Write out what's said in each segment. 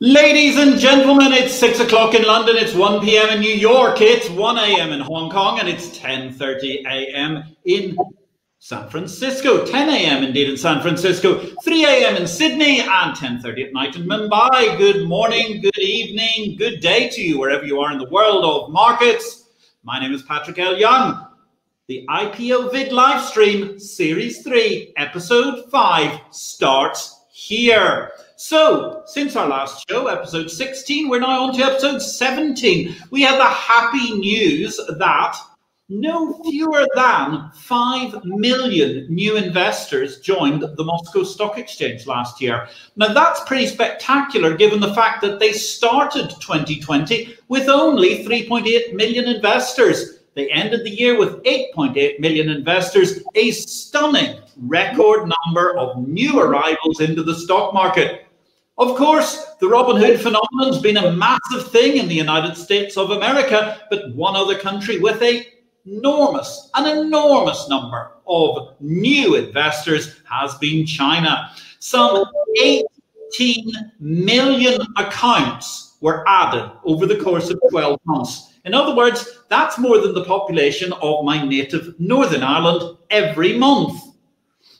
Ladies and gentlemen, it's 6 o'clock in London, it's 1 p.m. in New York, it's 1 a.m. in Hong Kong, and it's 10.30 a.m. in San Francisco, 10 a.m. indeed in San Francisco, 3 a.m. in Sydney, and 10.30 at night in Mumbai. Good morning, good evening, good day to you, wherever you are in the world of markets. My name is Patrick L. Young. The IPO vid live stream, Series 3, Episode 5, starts here. So, since our last show, episode 16, we're now on to episode 17. We have the happy news that no fewer than 5 million new investors joined the Moscow Stock Exchange last year. Now, that's pretty spectacular given the fact that they started 2020 with only 3.8 million investors. They ended the year with 8.8 million investors, a stunning record number of new arrivals into the stock market. Of course, the Robinhood phenomenon has been a massive thing in the United States of America, but one other country with a enormous, an enormous number of new investors has been China. Some 18 million accounts were added over the course of 12 months. In other words, that's more than the population of my native Northern Ireland every month.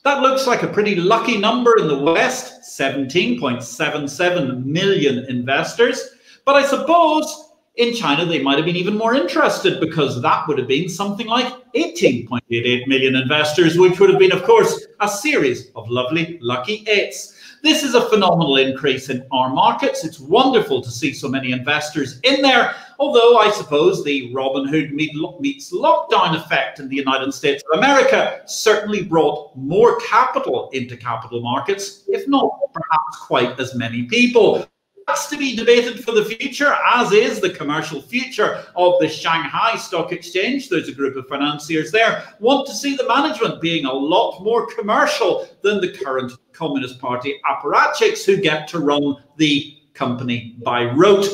That looks like a pretty lucky number in the West 17.77 million investors. But I suppose in China they might have been even more interested because that would have been something like 18.88 million investors, which would have been, of course, a series of lovely lucky eights. This is a phenomenal increase in our markets. It's wonderful to see so many investors in there. Although I suppose the Robinhood meets lockdown effect in the United States of America certainly brought more capital into capital markets, if not perhaps quite as many people that's to be debated for the future, as is the commercial future of the Shanghai Stock Exchange. There's a group of financiers there want to see the management being a lot more commercial than the current Communist Party apparatchiks who get to run the company by rote.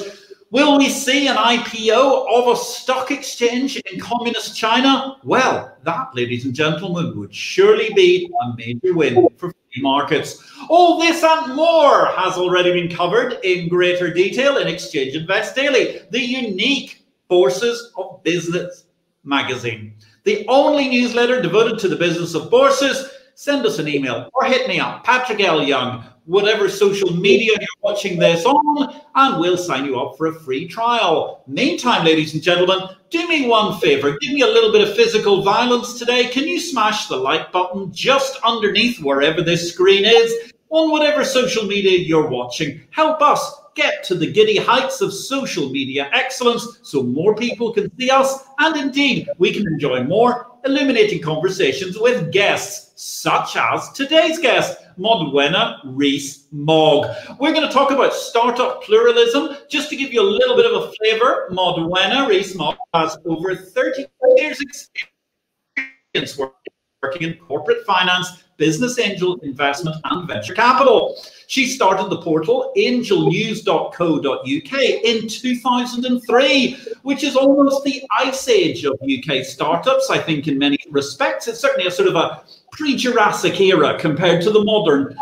Will we see an IPO of a stock exchange in communist China? Well, that, ladies and gentlemen, would surely be a major win for free markets. All this and more has already been covered in greater detail in Exchange Invest Daily, the unique Forces of Business magazine. The only newsletter devoted to the business of bourses. Send us an email or hit me up, Patrick L. Young, whatever social media you're watching this on, and we'll sign you up for a free trial. Meantime, ladies and gentlemen, do me one favor. Give me a little bit of physical violence today. Can you smash the like button just underneath wherever this screen is on whatever social media you're watching? Help us get to the giddy heights of social media excellence so more people can see us and indeed we can enjoy more illuminating conversations with guests such as today's guest, Modwenna Rees Mogg. We're going to talk about startup pluralism. Just to give you a little bit of a flavor, Modwenna Rees Mogg has over 30 years experience working in corporate finance business angel investment and venture capital. She started the portal angelnews.co.uk in 2003, which is almost the ice age of UK startups, I think, in many respects. It's certainly a sort of a pre Jurassic era compared to the modern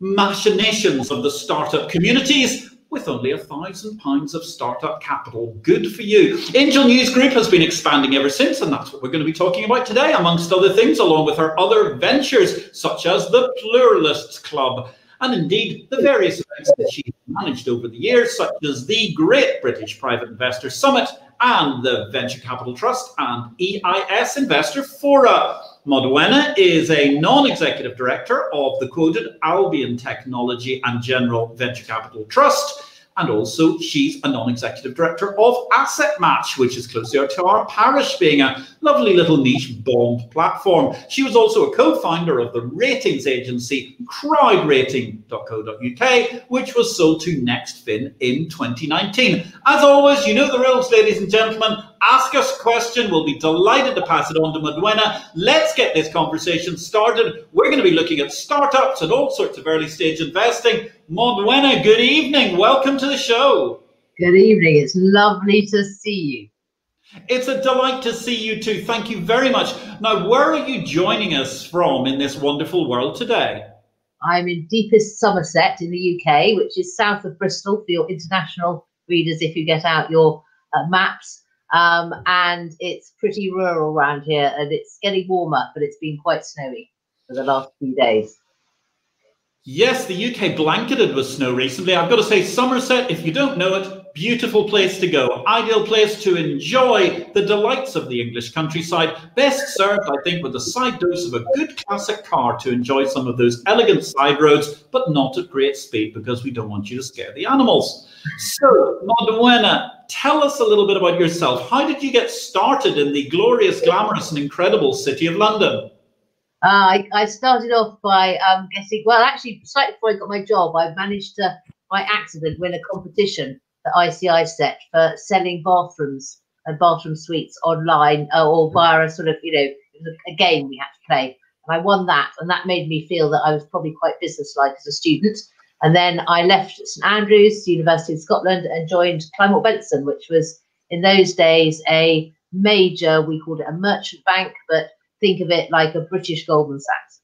machinations of the startup communities with only a thousand pounds of startup capital. Good for you. Angel News Group has been expanding ever since, and that's what we're going to be talking about today, amongst other things, along with her other ventures, such as the Pluralists Club, and indeed the various events that she's managed over the years, such as the Great British Private Investor Summit and the Venture Capital Trust and EIS Investor Fora. Modwenna is a non-executive director of the quoted Albion Technology and General Venture Capital Trust and also, she's a non executive director of Asset Match, which is closer to our parish, being a lovely little niche bond platform. She was also a co founder of the ratings agency crowdrating.co.uk, which was sold to NextFin in 2019. As always, you know the rules, ladies and gentlemen. Ask us a question. We'll be delighted to pass it on to Modwenna. Let's get this conversation started. We're going to be looking at startups and all sorts of early stage investing. Modwenna, good evening. Welcome to the show. Good evening. It's lovely to see you. It's a delight to see you too. Thank you very much. Now, where are you joining us from in this wonderful world today? I'm in deepest Somerset in the UK, which is south of Bristol for your international readers if you get out your uh, maps. Um, and it's pretty rural around here and it's getting warmer, but it's been quite snowy for the last few days. Yes, the UK blanketed with snow recently. I've got to say, Somerset, if you don't know it, beautiful place to go. Ideal place to enjoy the delights of the English countryside. Best served, I think, with a side dose of a good classic car to enjoy some of those elegant side roads, but not at great speed because we don't want you to scare the animals. So, Modwenna, tell us a little bit about yourself. How did you get started in the glorious, glamorous, and incredible city of London? Uh, I, I, started off by um, getting, well, actually, slightly before I got my job, I managed to, by accident, win a competition that ICI set for selling bathrooms and bathroom suites online uh, or via a sort of, you know, a game we had to play. And I won that, and that made me feel that I was probably quite businesslike as a student. And then I left St Andrews, University of Scotland, and joined Kleinwort Benson, which was in those days a major, we called it a merchant bank, but think of it like a British Goldman Sachs.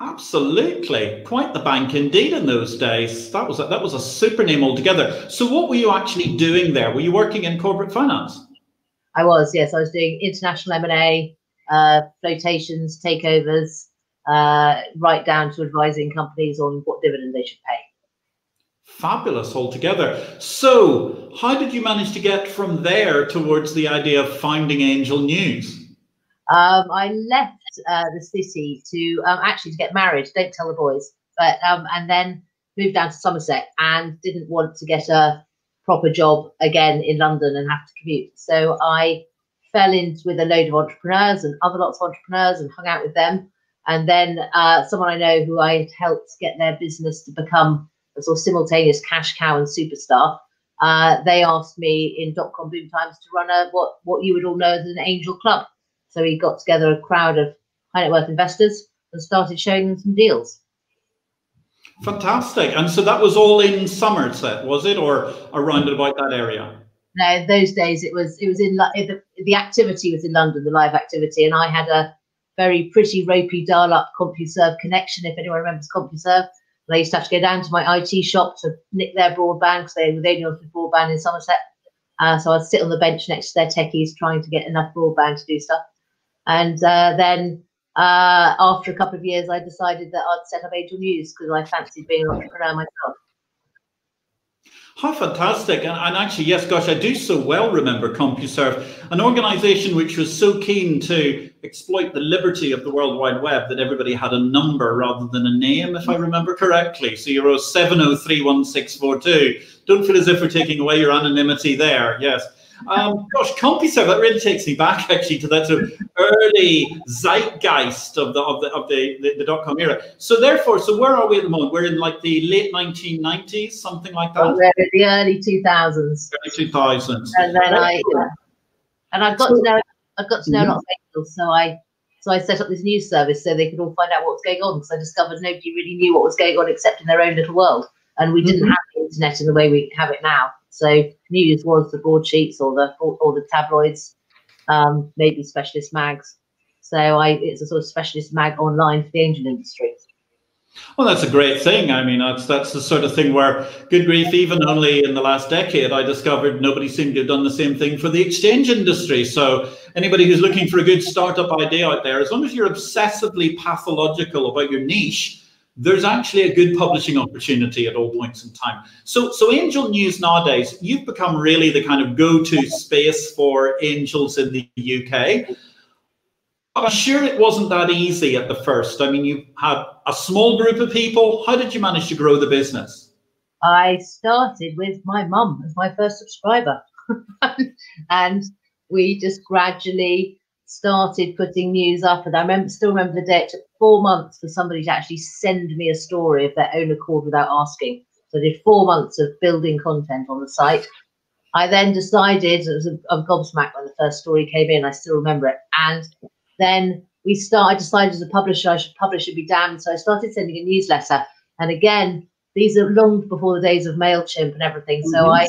Absolutely, quite the bank indeed in those days. That was a, that was a super name altogether. So, what were you actually doing there? Were you working in corporate finance? I was, yes. I was doing international M and A, uh, flotations, takeovers, uh, right down to advising companies on what dividend they should pay. Fabulous altogether. So, how did you manage to get from there towards the idea of founding Angel News? Um, I left uh, the city to um, actually to get married. Don't tell the boys. But um, and then moved down to Somerset and didn't want to get a proper job again in London and have to commute. So I fell in with a load of entrepreneurs and other lots of entrepreneurs and hung out with them. And then uh, someone I know who I had helped get their business to become a sort of simultaneous cash cow and superstar. Uh, they asked me in dot com boom times to run a what what you would all know as an angel club. So he got together a crowd of high net worth investors and started showing them some deals. Fantastic. And so that was all in Somerset, was it, or around about that area? No, those days it was it was in the, the activity was in London, the live activity, and I had a very pretty ropey dial-up CompuServe connection. If anyone remembers CompuServe, and I used to have to go down to my IT shop to nick their broadband because they were the only one broadband in Somerset. Uh, so I'd sit on the bench next to their techies trying to get enough broadband to do stuff. And uh, then uh, after a couple of years, I decided that I'd set up Angel News because I fancied being an entrepreneur myself. How fantastic. And, and, actually, yes, gosh, I do so well remember CompuServe, an organization which was so keen to exploit the liberty of the World Wide Web that everybody had a number rather than a name, if I remember correctly. So you're 7031642. Don't feel as if we're taking away your anonymity there. Yes. Um, gosh, CompuServe, that really takes me back actually to that sort of early zeitgeist of the of the of the, the, the dot com era. So therefore, so where are we at the moment? We're in like the late 1990s, something like that. we're in the early 2000s. Early 2000s. And then I, yeah. and I've got to know, I've got to know mm-hmm. a lot of angels, so I. So I set up this news service so they could all find out what was going on. Because I discovered nobody really knew what was going on except in their own little world, and we didn't mm-hmm. have the internet in the way we have it now. So news was the broadsheets or the or the tabloids, um, maybe specialist mags. So I, it's a sort of specialist mag online for the angel industry. Well, that's a great thing. I mean, that's that's the sort of thing where, good grief, even only in the last decade, I discovered nobody seemed to have done the same thing for the exchange industry. So anybody who's looking for a good startup idea out there, as long as you're obsessively pathological about your niche, there's actually a good publishing opportunity at all points in time. So, so Angel News nowadays, you've become really the kind of go-to space for angels in the UK. I'm sure it wasn't that easy at the first. I mean, you had a small group of people. How did you manage to grow the business? I started with my mum as my first subscriber, and we just gradually started putting news up. And I remember, still remember the day it took four months for somebody to actually send me a story of their own accord without asking. So I did four months of building content on the site. I then decided, it was a, a gobsmacked when the first story came in, I still remember it. And then we started, I decided as a publisher, I should publish and be damned. So I started sending a newsletter. And again, these are long before the days of MailChimp and everything. So mm-hmm. I,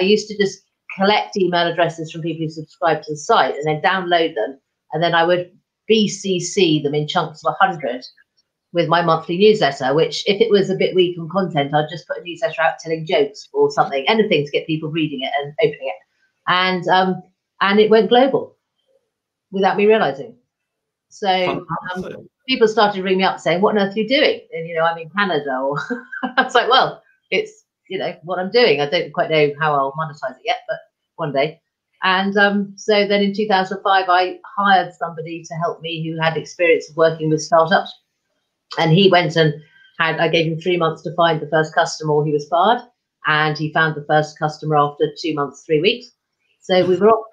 I used to just collect email addresses from people who subscribe to the site and then download them. And then I would BCC them in chunks of 100 with my monthly newsletter, which if it was a bit weak on content, I'd just put a newsletter out telling jokes or something, anything to get people reading it and opening it. And um, and it went global without me realizing. So um, people started ringing me up saying, "What on earth are you doing?" And you know, I'm in Canada, or I was like, "Well, it's you know what I'm doing. I don't quite know how I'll monetize it yet, but one day." And um, so then in 2005, I hired somebody to help me who had experience of working with startups. And he went and had, I gave him three months to find the first customer or he was fired. And he found the first customer after two months, three weeks. So we were off.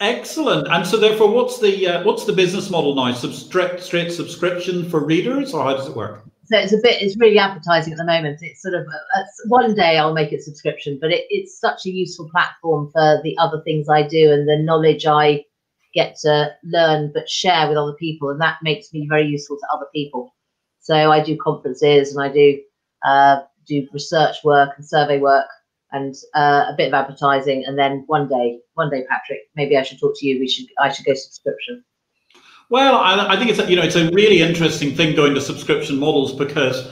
Excellent. And so, therefore, what's the uh, what's the business model now? Straight subscription for readers, or how does it work? So it's a bit it's really advertising at the moment. It's sort of uh, one day i'll make it subscription but it, it's such a useful platform for the other things i do and the knowledge i get to learn but share with other people and that makes me very useful to other people. So i do conferences and i do uh, do research work and survey work and uh, a bit of advertising and then one day one day patrick maybe i should talk to you. We should i should go subscription well, I, I think it's a, you know it's a really interesting thing going to subscription models because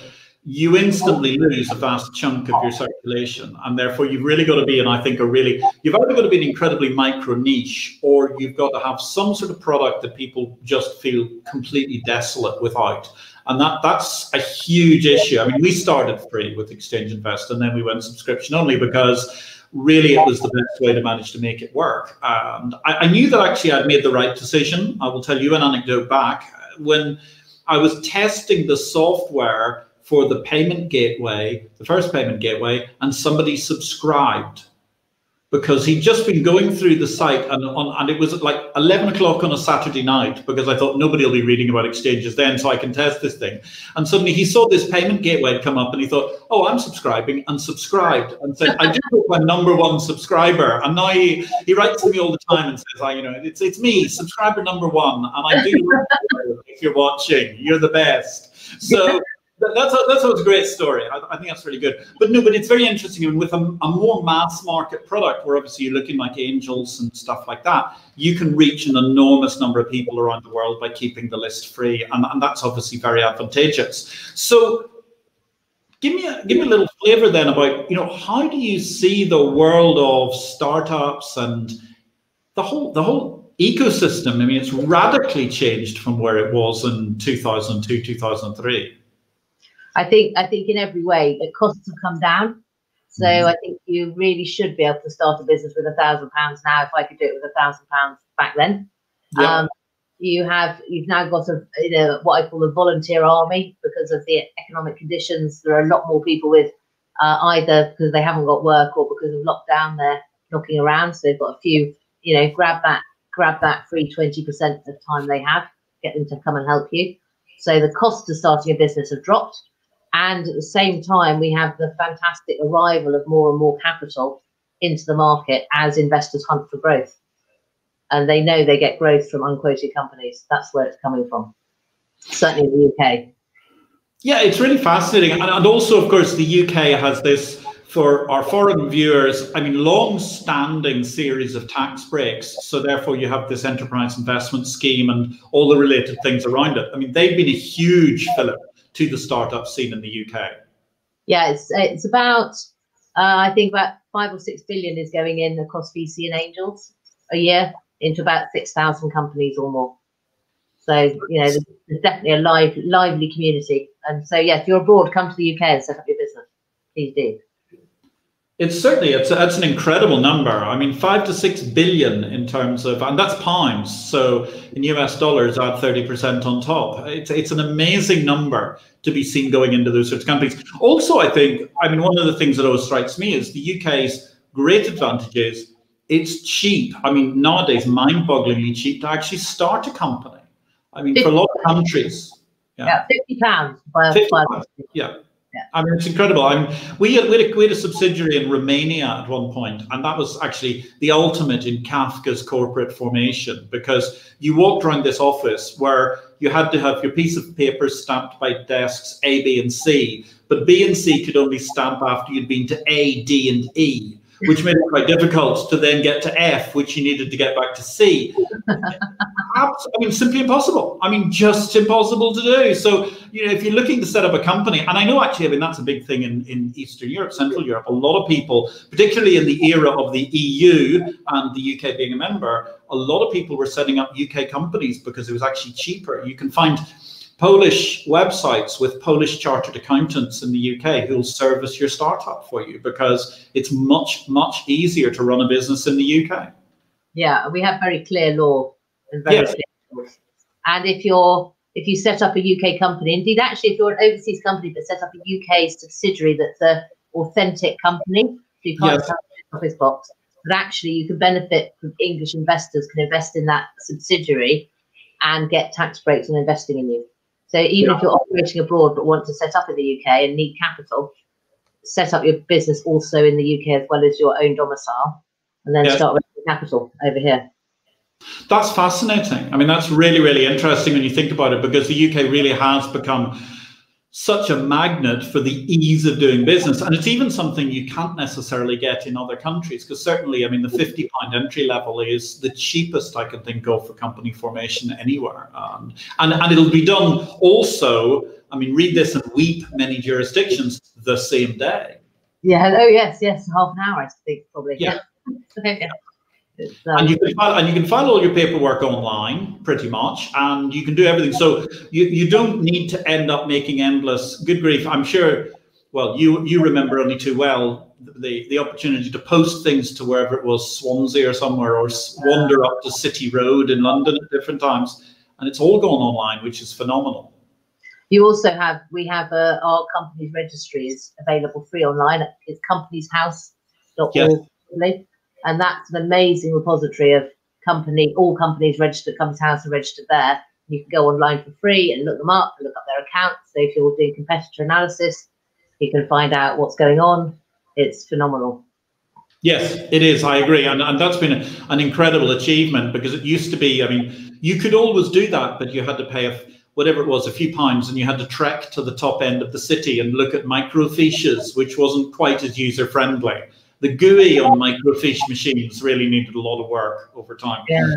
you instantly lose a vast chunk of your circulation, and therefore you've really got to be and I think, a really you've either got to be an incredibly micro niche, or you've got to have some sort of product that people just feel completely desolate without. And that that's a huge issue. I mean, we started free with Exchange Invest, and then we went subscription only because really it was the best way to manage to make it work. And I, I, knew that actually I'd made the right decision. I will tell you an anecdote back. When I was testing the software for the payment gateway, the first payment gateway, and somebody subscribed because he'd just been going through the site and on, and it was like 11 o'clock on a Saturday night because I thought nobody will be reading about exchanges then, so I can test this thing. And suddenly he saw this payment gateway come up and he thought, oh, I'm subscribing and subscribed and said, I got my number one subscriber. And now he, he writes to me all the time and says, I, you know, it's, it's me, subscriber number one. And I do, if you're watching, you're the best. So that's a, that's a great story. I, I, think that's really good. But no, but it's very interesting. And with a, a, more mass market product, where obviously you're looking like angels and stuff like that, you can reach an enormous number of people around the world by keeping the list free, and, and that's obviously very advantageous. So, give me a, give me a little flavor then about you know how do you see the world of startups and the whole the whole ecosystem? I mean, it's radically changed from where it was in 2002, 2003. I think I think in every way the costs have come down. So mm. I think you really should be able to start a business with a thousand pounds now. If I could do it with a thousand pounds back then, yeah. um, you have you've now got a you know what I call a volunteer army because of the economic conditions. There are a lot more people with uh, either because they haven't got work or because of lockdown they're knocking around. So they've got a few you know grab that grab that free twenty percent of time they have, get them to come and help you. So the cost of starting a business have dropped. And at the same time, we have the fantastic arrival of more and more capital into the market as investors hunt for growth. And they know they get growth from unquoted companies. That's where it's coming from, certainly in the UK. Yeah, it's really fascinating. And also, of course, the UK has this for our foreign viewers, I mean, long-standing series of tax breaks. So therefore, you have this enterprise investment scheme and all the related things around it. I mean, they've been a huge fillip to the startup scene in the UK? Yeah, it's it's about uh, I think about five or six billion is going in across VC and angels a year into about six thousand companies or more. So you know, there's definitely a live lively community. And so yeah, if you're abroad, come to the UK and set up your business. Please do. It's certainly it's it's an incredible number. I mean, five to six billion in terms of, and that's pounds. So in US dollars, add thirty percent on top. It's it's an amazing number to be seen going into those sorts of companies. Also, I think, I mean, one of the things that always strikes me is the UK's great advantage is it's cheap. I mean, nowadays, mind-bogglingly cheap to actually start a company. I mean, for a lot of countries. Yeah, yeah fifty pounds. Yeah. I mean, it's incredible. I'm, we, had, we, had a, we had a subsidiary in Romania at one point, and that was actually the ultimate in Kafka's corporate formation because you walked around this office where you had to have your piece of paper stamped by desks A, B, and C, but B and C could only stamp after you'd been to A, D, and E. which made it quite difficult to then get to F, which you needed to get back to C. I mean, simply impossible. I mean, just impossible to do. So, you know, if you're looking to set up a company, and I know actually, I mean, that's a big thing in, in Eastern Europe, Central Europe, a lot of people, particularly in the era of the EU and the UK being a member, a lot of people were setting up UK companies because it was actually cheaper. You can find Polish websites with Polish chartered accountants in the UK who'll service your startup for you because it's much, much easier to run a business in the UK. Yeah, we have very clear law and very yes. clear And if you're if you set up a UK company, indeed, actually, if you're an overseas company but set up a UK subsidiary that's a authentic company, so you can't yes. have office box, but actually you can benefit from English investors can invest in that subsidiary and get tax breaks on investing in you. So even yeah. if you're operating abroad but want to set up in the UK and need capital, set up your business also in the UK as well as your own domicile, and then start raising capital over here. That's fascinating. I mean, that's really, really interesting when you think about it, because the UK really has become such a magnet for the ease of doing business. And it's even something you can't necessarily get in other countries, because certainly, I mean, the 50 pound entry level is the cheapest I can think of for company formation anywhere. Um, and, and it'll be done also, I mean, read this and weep many jurisdictions the same day. Yeah. Oh, yes, yes. Half an hour, I think, probably. Yeah. yeah. Um, and you can file, and you can file all your paperwork online pretty much and you can do everything. So you, you don't need to end up making endless good grief i'm sure well you you remember only too well the the opportunity to post things to wherever it was swansea or somewhere or wander up to city road in london at different times and it's all gone online which is phenomenal. You also have we have uh, our company's registry is available free online it's companieshouse.org yes and that's an amazing repository of company, all companies registered Companies House are registered there. You can go online for free and look them up and look up their accounts. So if you're doing competitor analysis, you can find out what's going on. It's phenomenal. Yes, it is. I agree. And, and that's been a, an incredible achievement because it used to be, I mean, you could always do that, but you had to pay a, whatever it was, a few pounds, and you had to trek to the top end of the city and look at microfiches, which wasn't quite as user friendly the GUI on microfiche machines really needed a lot of work over time. Yeah.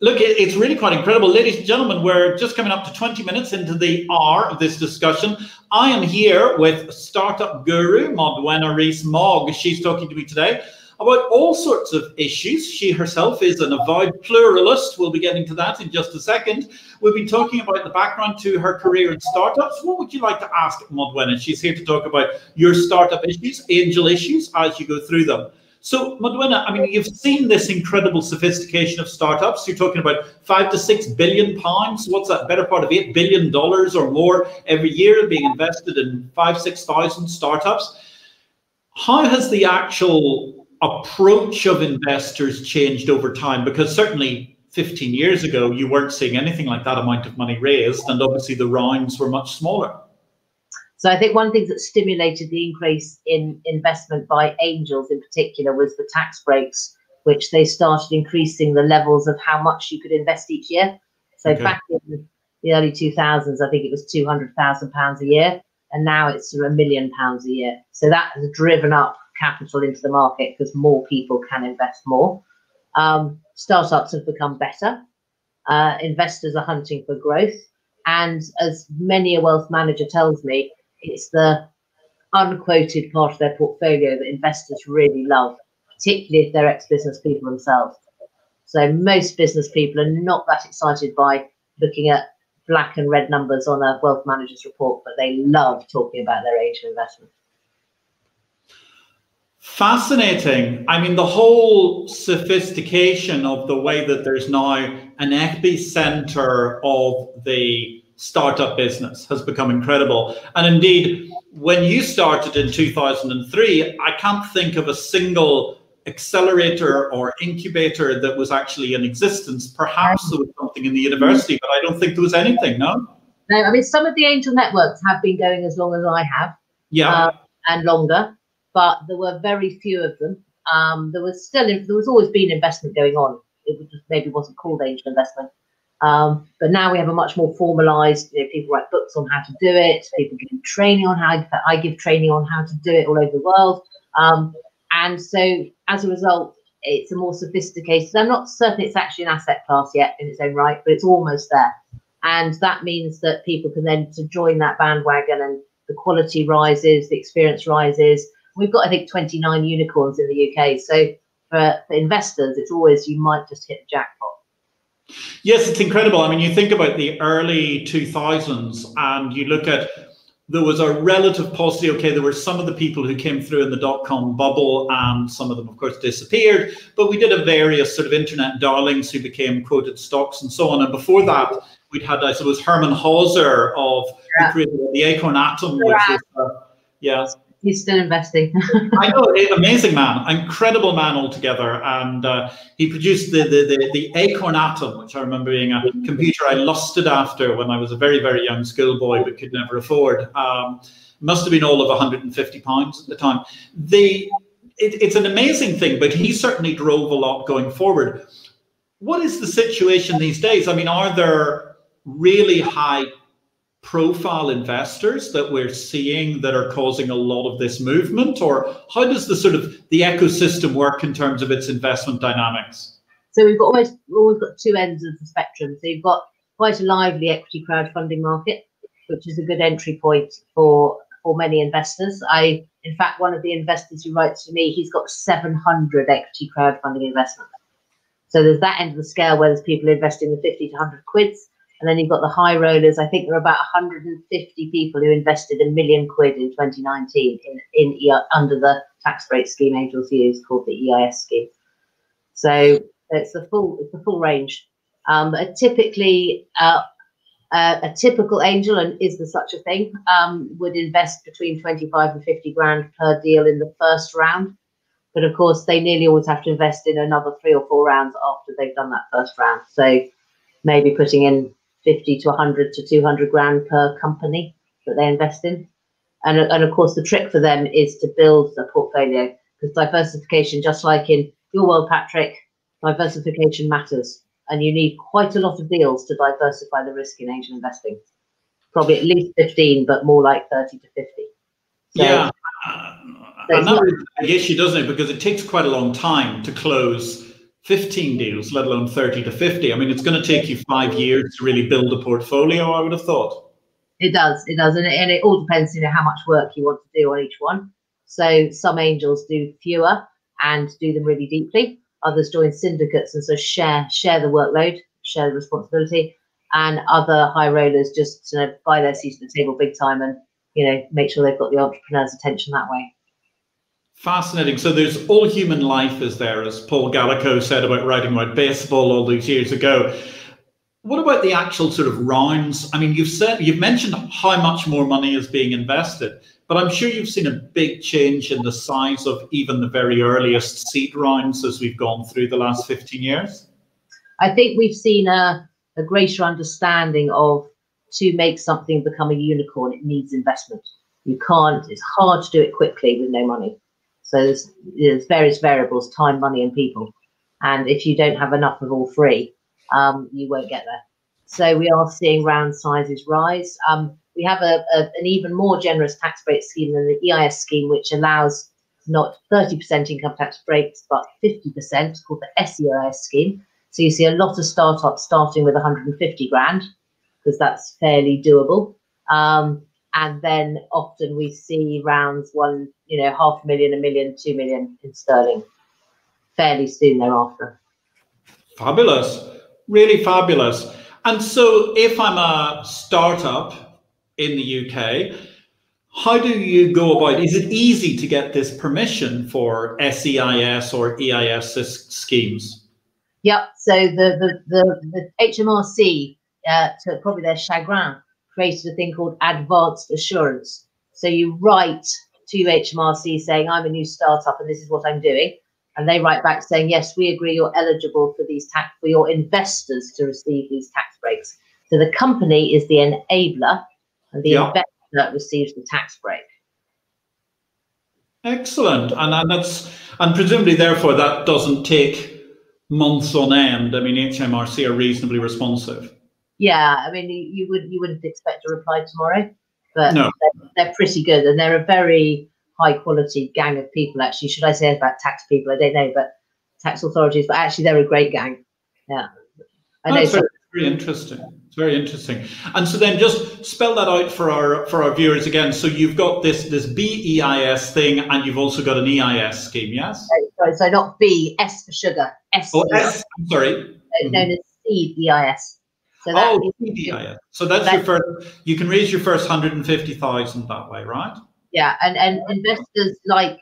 Look, it's really quite incredible. Ladies and gentlemen, we're just coming up to 20 minutes into the R of this discussion. I am here with startup guru, Modwenna Rees Mogg. She's talking to me today about all sorts of issues. She herself is an avowed pluralist. We'll be getting to that in just a second. We'll be talking about the background to her career in startups. What would you like to ask Modwenna? She's here to talk about your startup issues, angel issues, as you go through them. So, Modwenna, I mean, you've seen this incredible sophistication of startups. You're talking about five to six billion pounds. What's that? Better part of eight billion dollars or more every year being invested in five, six thousand startups. How has the actual approach of investors changed over time? Because certainly 15 years ago, you weren't seeing anything like that amount of money raised, and obviously the rounds were much smaller. So I think one thing that stimulated the increase in investment by angels in particular was the tax breaks, which they started increasing the levels of how much you could invest each year. So okay. back in the early 2000s, I think it was £200,000 a year, and now it's a million pounds a year. So that has driven up capital into the market because more people can invest more. Um, startups have become better. Uh, investors are hunting for growth. And as many a wealth manager tells me, it's the unquoted part of their portfolio that investors really love, particularly if they're ex business people themselves. So most business people are not that excited by looking at black and red numbers on a wealth manager's report, but they love talking about their angel investment. Fascinating. I mean, the whole sophistication of the way that there's now an epicenter of the startup business has become incredible. And indeed, when you started in 2003, I can't think of a single accelerator or incubator that was actually in existence. Perhaps there was something in the university, but I don't think there was anything, no? No, I mean, some of the angel networks have been going as long as I have. Yeah. Uh, and longer but there were very few of them. Um, there was still there was always been investment going on. It just maybe wasn't called angel investment. Um, but now we have a much more formalized. You know, people write books on how to do it. People give training on how. I give training on how to do it all over the world. Um, and so as a result, it's a more sophisticated. I'm not certain it's actually an asset class yet in its own right, but it's almost there. And that means that people can then to join that bandwagon and the quality rises, the experience rises. We've got, I think, 29 unicorns in the UK. So for, for investors, it's always you might just hit the jackpot. Yes, it's incredible. I mean, you think about the early 2000s and you look at there was a relative paucity. Okay, there were some of the people who came through in the dot com bubble, and some of them, of course, disappeared. But we did have various sort of internet darlings who became quoted stocks and so on. And before that, we'd had, I suppose, Hermann Hauser of yeah. the Acorn Atom, which is, uh, yeah. He's still investing. I know, amazing man, incredible man altogether. And uh, he produced the, the, the, the, Acorn Atom, which I remember being a computer I lusted after when I was a very, very young schoolboy but could never afford. Um, must have been all of 150 pounds at the time. The, it, it's an amazing thing, but he certainly drove a lot going forward. What is the situation these days? I mean, are there really high profile investors that we're seeing that are causing a lot of this movement? Or how does the sort of the ecosystem work in terms of its investment dynamics? So we've got always always got two ends of the spectrum. So you've got quite a lively equity crowdfunding market which is a good entry point for for many investors. I in fact one of the investors who writes to me he's got 700 equity crowdfunding investments. So there's that end of the scale where there's people investing the 50 to 100 quids and then you've got the high rollers. I think there are about 150 people who invested a million quid in 2019 in, in under the tax break scheme Angels use called the EIS scheme. So it's the full it's the full range. Um, typically, uh, uh, a typical angel, and is there such a thing, um, would invest between 25 and 50 grand per deal in the first round. But of course, they nearly always have to invest in another three or four rounds after they've done that first round. So maybe putting in 50 to 100 to 200 grand per company that they invest in. And, and of course, the trick for them is to build a portfolio because diversification, just like in your world, Patrick, diversification matters. And you need quite a lot of deals to diversify the risk in angel investing. Probably at least 15, but more like 30 to 50. So, yeah. So and that is the issue, doesn't it? Because it takes quite a long time to close 15 deals, let alone 30 to 50. I mean, it's going to take you five years to really build a portfolio, I would have thought. It does, it does. And it, and it all depends, you know, how much work you want to do on each one. So some angels do fewer and do them really deeply. Others join syndicates and so share share the workload, share the responsibility. And other high rollers just you know, buy their seats at the table big time and you know make sure they've got the entrepreneur's attention that way. Fascinating. So there's all human life is there, as Paul Gallico said about writing about baseball all these years ago. What about the actual sort of rounds? I mean, you've said you've mentioned how much more money is being invested, but I'm sure you've seen a big change in the size of even the very earliest seed rounds as we've gone through the last 15 years. I think we've seen a, a greater understanding of to make something become a unicorn, it needs investment. You can't, it's hard to do it quickly with no money. So there's, there's various variables, time, money, and people. And if you don't have enough of all three, um, you won't get there. So we are seeing round sizes rise. Um, we have a, a, an even more generous tax break scheme than the EIS scheme, which allows not 30% income tax breaks, but 50% called the SEIS scheme. So you see a lot of startups starting with 150 grand because that's fairly doable. Um, and then often we see rounds one, you know, half a million, a million, two million in sterling fairly soon thereafter. Fabulous, really fabulous. And so, if I'm a startup in the UK, how do you go about? Is it easy to get this permission for SEIS or EIS schemes? Yep. So the the the, the HMRC, uh, to probably their chagrin, created a thing called advanced assurance. So you write to HMRC saying, I'm a new startup and this is what I'm doing. And they write back saying, yes, we agree you're eligible for these tax for your investors to receive these tax breaks. So the company is the enabler and the yeah. investor receives the tax break. Excellent. And, and that's and presumably therefore that doesn't take months on end. I mean HMRC are reasonably responsive yeah, I mean, you, you would you wouldn't expect a reply tomorrow, but no. they're, they're, pretty good, and they're a very high quality gang of people. Actually, should I say about tax people? I don't know, but tax authorities. But actually, they're a great gang. Yeah, I know. Oh, very, very interesting. It's very interesting. And so then, just spell that out for our for our viewers again. So you've got this this BEIS thing, and you've also got an EIS scheme. Yes. Sorry, so not B S for sugar. S. Oh, S. I'm sorry. Known mm-hmm. as seed So oh, yeah. So that's, that's, your first. You can raise your first hundred and fifty thousand that way, right? Yeah, and and investors like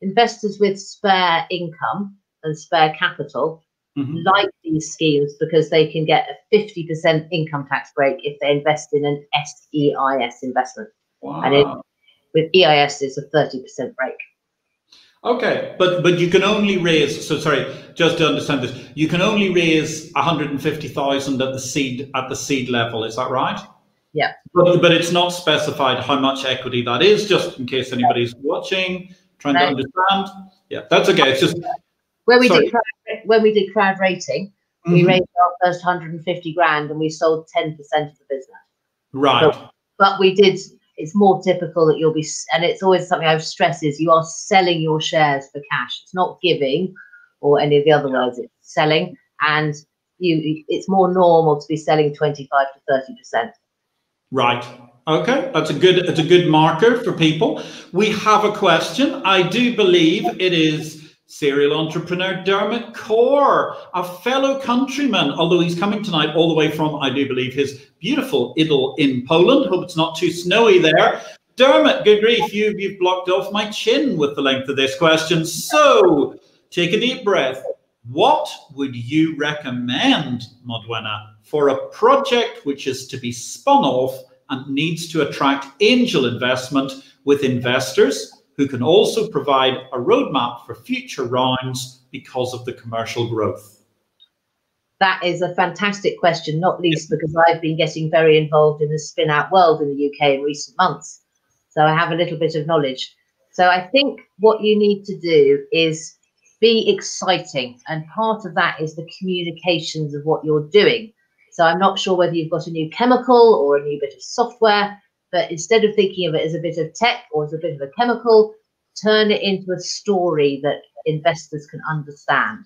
investors with spare income and spare capital mm-hmm. like these schemes because they can get a fifty percent income tax break if they invest in an SEIS investment, wow. and it, with EIS is a thirty percent break. Okay, but but you can only raise. So sorry, just to understand this, you can only raise one hundred and fifty thousand at the seed at the seed level. Is that right? Yeah. But, but it's not specified how much equity that is, just in case anybody's watching, trying to understand. Yeah, that's okay. It's just when we sorry. did crowd, when we did crowd rating, mm-hmm. we raised our first 150 grand and we sold 10% of the business. Right. So, but we did it's more typical that you'll be, and it's always something I've stressed is you are selling your shares for cash. It's not giving or any of the other words, it's selling. And you, it's more normal to be selling 25 to 30%. Right. Okay, that's a good it's a good marker for people. We have a question. I do believe it is serial entrepreneur Dermot Core, a fellow countryman, although he's coming tonight all the way from, I do believe, his beautiful Idle in Poland. Hope it's not too snowy there. Dermot, good grief, you've, you've blocked off my chin with the length of this question. So take a deep breath. What would you recommend, Modwenna, for a project which is to be spun off and needs to attract angel investment with investors who can also provide a roadmap for future rounds because of the commercial growth? That is a fantastic question, not least because I've been getting very involved in the spin out world in the UK in recent months. So I have a little bit of knowledge. So I think what you need to do is be exciting. And part of that is the communications of what you're doing. So I'm not sure whether you've got a new chemical or a new bit of software, but instead of thinking of it as a bit of tech or as a bit of a chemical, turn it into a story that investors can understand.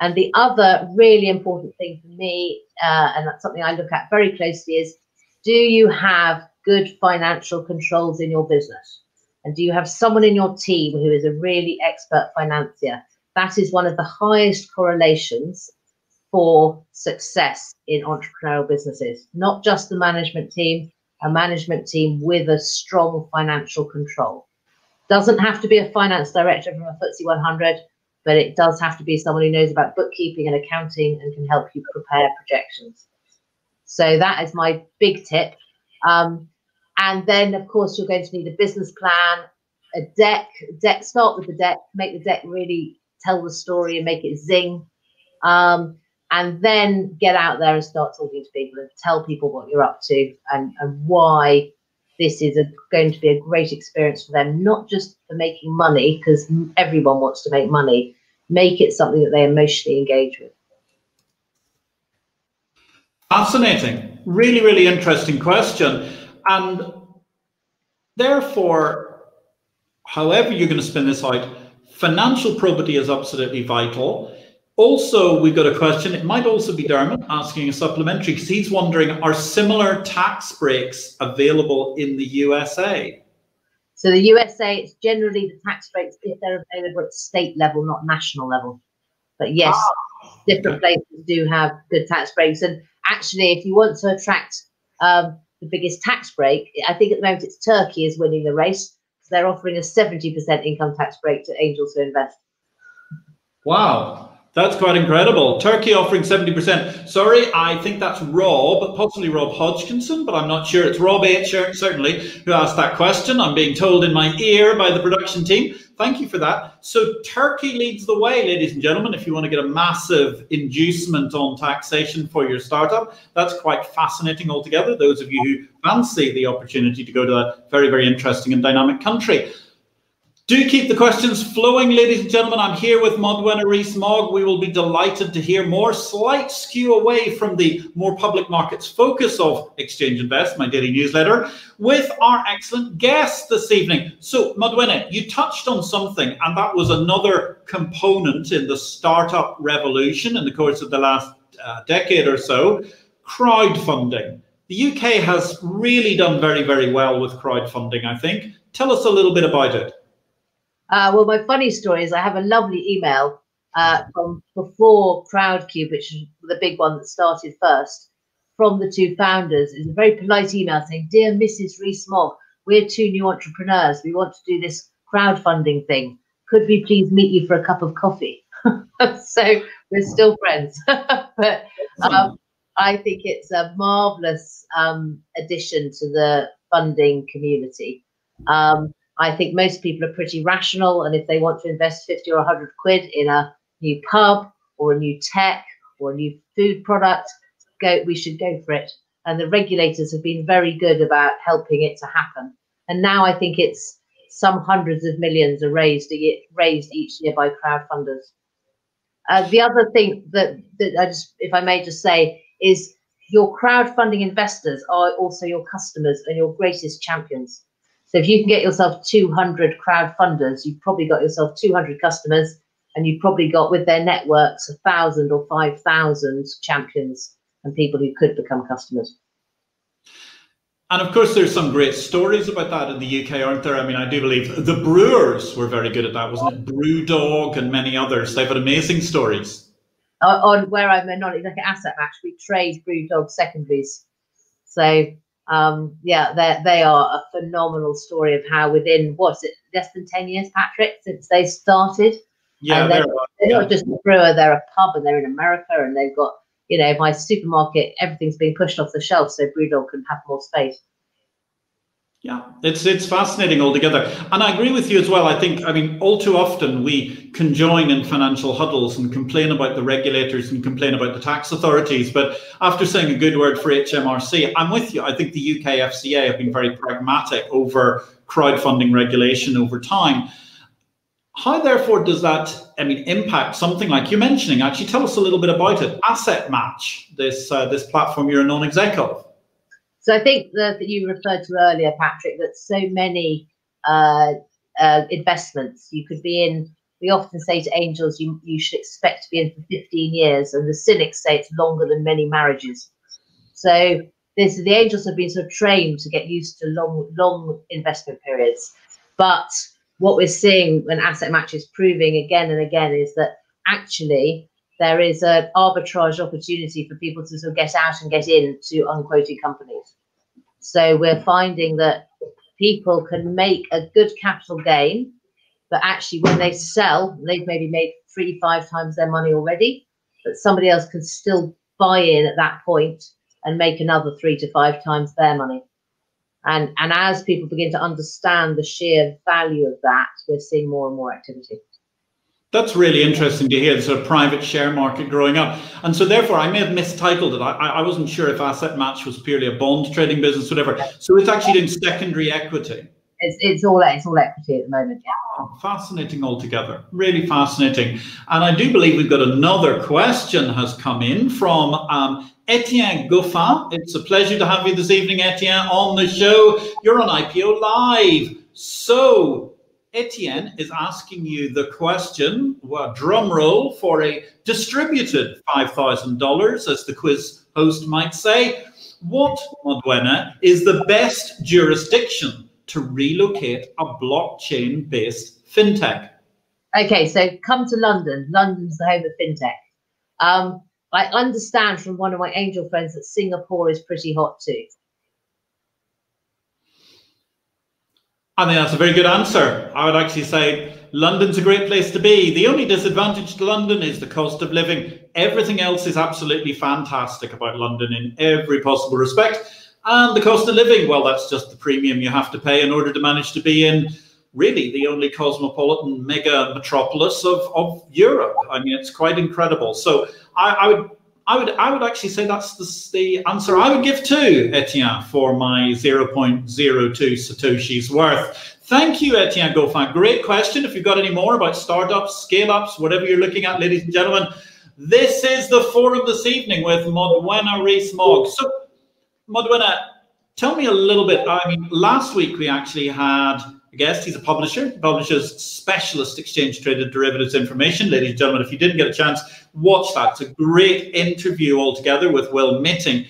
And the other really important thing for me, uh, and that's something I look at very closely, is do you have good financial controls in your business? And do you have someone in your team who is a really expert financier? That is one of the highest correlations for success in entrepreneurial businesses, not just the management team, a management team with a strong financial control. Doesn't have to be a finance director from a FTSE 100, but it does have to be someone who knows about bookkeeping and accounting and can help you prepare projections. So that is my big tip. Um, and then, of course, you're going to need a business plan, a deck. Deck start with the deck, make the deck really tell the story and make it zing. Um, and then get out there and start talking to people and tell people what you're up to and, and why this is a, going to be a great experience for them, not just for making money, because everyone wants to make money, make it something that they emotionally engage with. Fascinating. Really, really interesting question. And therefore, however you're going to spin this out, financial probity is absolutely vital also, we've got a question. It might also be Dermot asking a supplementary because he's wondering are similar tax breaks available in the USA? So, the USA, it's generally the tax breaks if they're available at state level, not national level. But yes, ah, different okay. places do have good tax breaks. And actually, if you want to attract um, the biggest tax break, I think at the moment it's Turkey is winning the race. So they're offering a 70% income tax break to angels who invest. Wow. That's quite incredible. Turkey offering 70%. Sorry, I think that's Rob, possibly Rob Hodgkinson, but I'm not sure. It's Rob H, certainly, who asked that question. I'm being told in my ear by the production team. Thank you for that. So Turkey leads the way, ladies and gentlemen, if you want to get a massive inducement on taxation for your startup. That's quite fascinating altogether. Those of you who fancy the opportunity to go to a very, very interesting and dynamic country. Do keep the questions flowing, ladies and gentlemen. I'm here with Modwenna Rees-Mogg. We will be delighted to hear more. Slight skew away from the more public markets focus of Exchange Invest, my daily newsletter, with our excellent guest this evening. So, Modwenna, you touched on something, and that was another component in the startup revolution in the course of the last uh, decade or so crowdfunding. The UK has really done very, very well with crowdfunding, I think. Tell us a little bit about it. Uh, well, my funny story is I have a lovely email uh, from before Crowdcube, which is the big one that started first, from the two founders. It's a very polite email saying, Dear Mrs. Rees-Mogg, we're two new entrepreneurs. We want to do this crowdfunding thing. Could we please meet you for a cup of coffee? so we're still friends. but um, I think it's a marvelous um, addition to the funding community. Um, I think most people are pretty rational, and if they want to invest 50 or 100 quid in a new pub or a new tech or a new food product, go. We should go for it. And the regulators have been very good about helping it to happen. And now I think it's some hundreds of millions are raised year, raised each year by crowdfunders. Uh, the other thing that, that I just, if I may just say, is your crowdfunding investors are also your customers and your greatest champions. So if you can get yourself 200 crowd funders, you've probably got yourself 200 customers, and you've probably got with their networks a thousand or five thousand champions and people who could become customers. And of course, there's some great stories about that in the UK, aren't there? I mean, I do believe the Brewers were very good at that, wasn't it? Brewdog and many others. They've had amazing stories. On, on where I'm a non like an asset match, we trade Brewdog secondaries. So um, yeah, they they are a phenomenal story of how within what's it less than ten years, Patrick, since they started. Yeah, they're, they're yeah. not just a brewer; they're a pub, and they're in America, and they've got you know my supermarket. Everything's being pushed off the shelf so Brewdog can have more space. Yeah, it's it's fascinating altogether, and I agree with you as well. I think, I mean, all too often we conjoin in financial huddles and complain about the regulators and complain about the tax authorities. But after saying a good word for HMRC, I'm with you. I think the UK FCA have been very pragmatic over crowdfunding regulation over time. How, therefore, does that, I mean, impact something like you're mentioning? Actually, tell us a little bit about it. Asset Match, this uh, this platform you're a non-exec of. So I think that, you referred to earlier, Patrick, that so many uh, uh, investments you could be in. We often say to angels, you, you should expect to be in for 15 years, and the cynics say it's longer than many marriages. So this, the angels have been sort of trained to get used to long, long investment periods. But what we're seeing when asset match is proving again and again is that actually there is an arbitrage opportunity for people to sort of get out and get in to unquoted companies. So we're finding that people can make a good capital gain, but actually when they sell, they've maybe made three, five times their money already, but somebody else can still buy in at that point and make another three to five times their money. And and as people begin to understand the sheer value of that, we're seeing more and more activity. That's really interesting to hear the sort of private share market growing up. And so therefore I may have mistitled it. I, I wasn't sure if Asset Match was purely a bond trading business, whatever. So it's actually doing secondary equity. It's, it's all it's all equity at the moment. Yeah. Oh, fascinating altogether. Really fascinating. And I do believe we've got another question has come in from um, Etienne Goffin. It's a pleasure to have you this evening, Etienne, on the show. You're on IPO Live. So Etienne is asking you the question, well, drum roll for a distributed $5,000, as the quiz host might say. What, Modwenna, is the best jurisdiction to relocate a blockchain based fintech? Okay, so come to London. London's the home of fintech. Um, I understand from one of my angel friends that Singapore is pretty hot too. I think that's a very good answer. I would actually say London's a great place to be. The only disadvantage to London is the cost of living. Everything else is absolutely fantastic about London in every possible respect. And the cost of living, well, that's just the premium you have to pay in order to manage to be in really the only cosmopolitan mega metropolis of, of Europe. I mean, it's quite incredible. So I, I would I would I would actually say that's the, the answer I would give to Etienne for my 0.02 Satoshi's worth. Thank you, Etienne Goffin. Great question. If you've got any more about startups, scale ups, whatever you're looking at, ladies and gentlemen, this is the forum this evening with Modwenna Rees Mogg. So, Modwenna, tell me a little bit. I mean, last week we actually had guest. He's a publisher. He publishes specialist exchange traded derivatives information. Ladies and gentlemen, if you didn't get a chance, watch that. It's a great interview altogether with Will Mitting.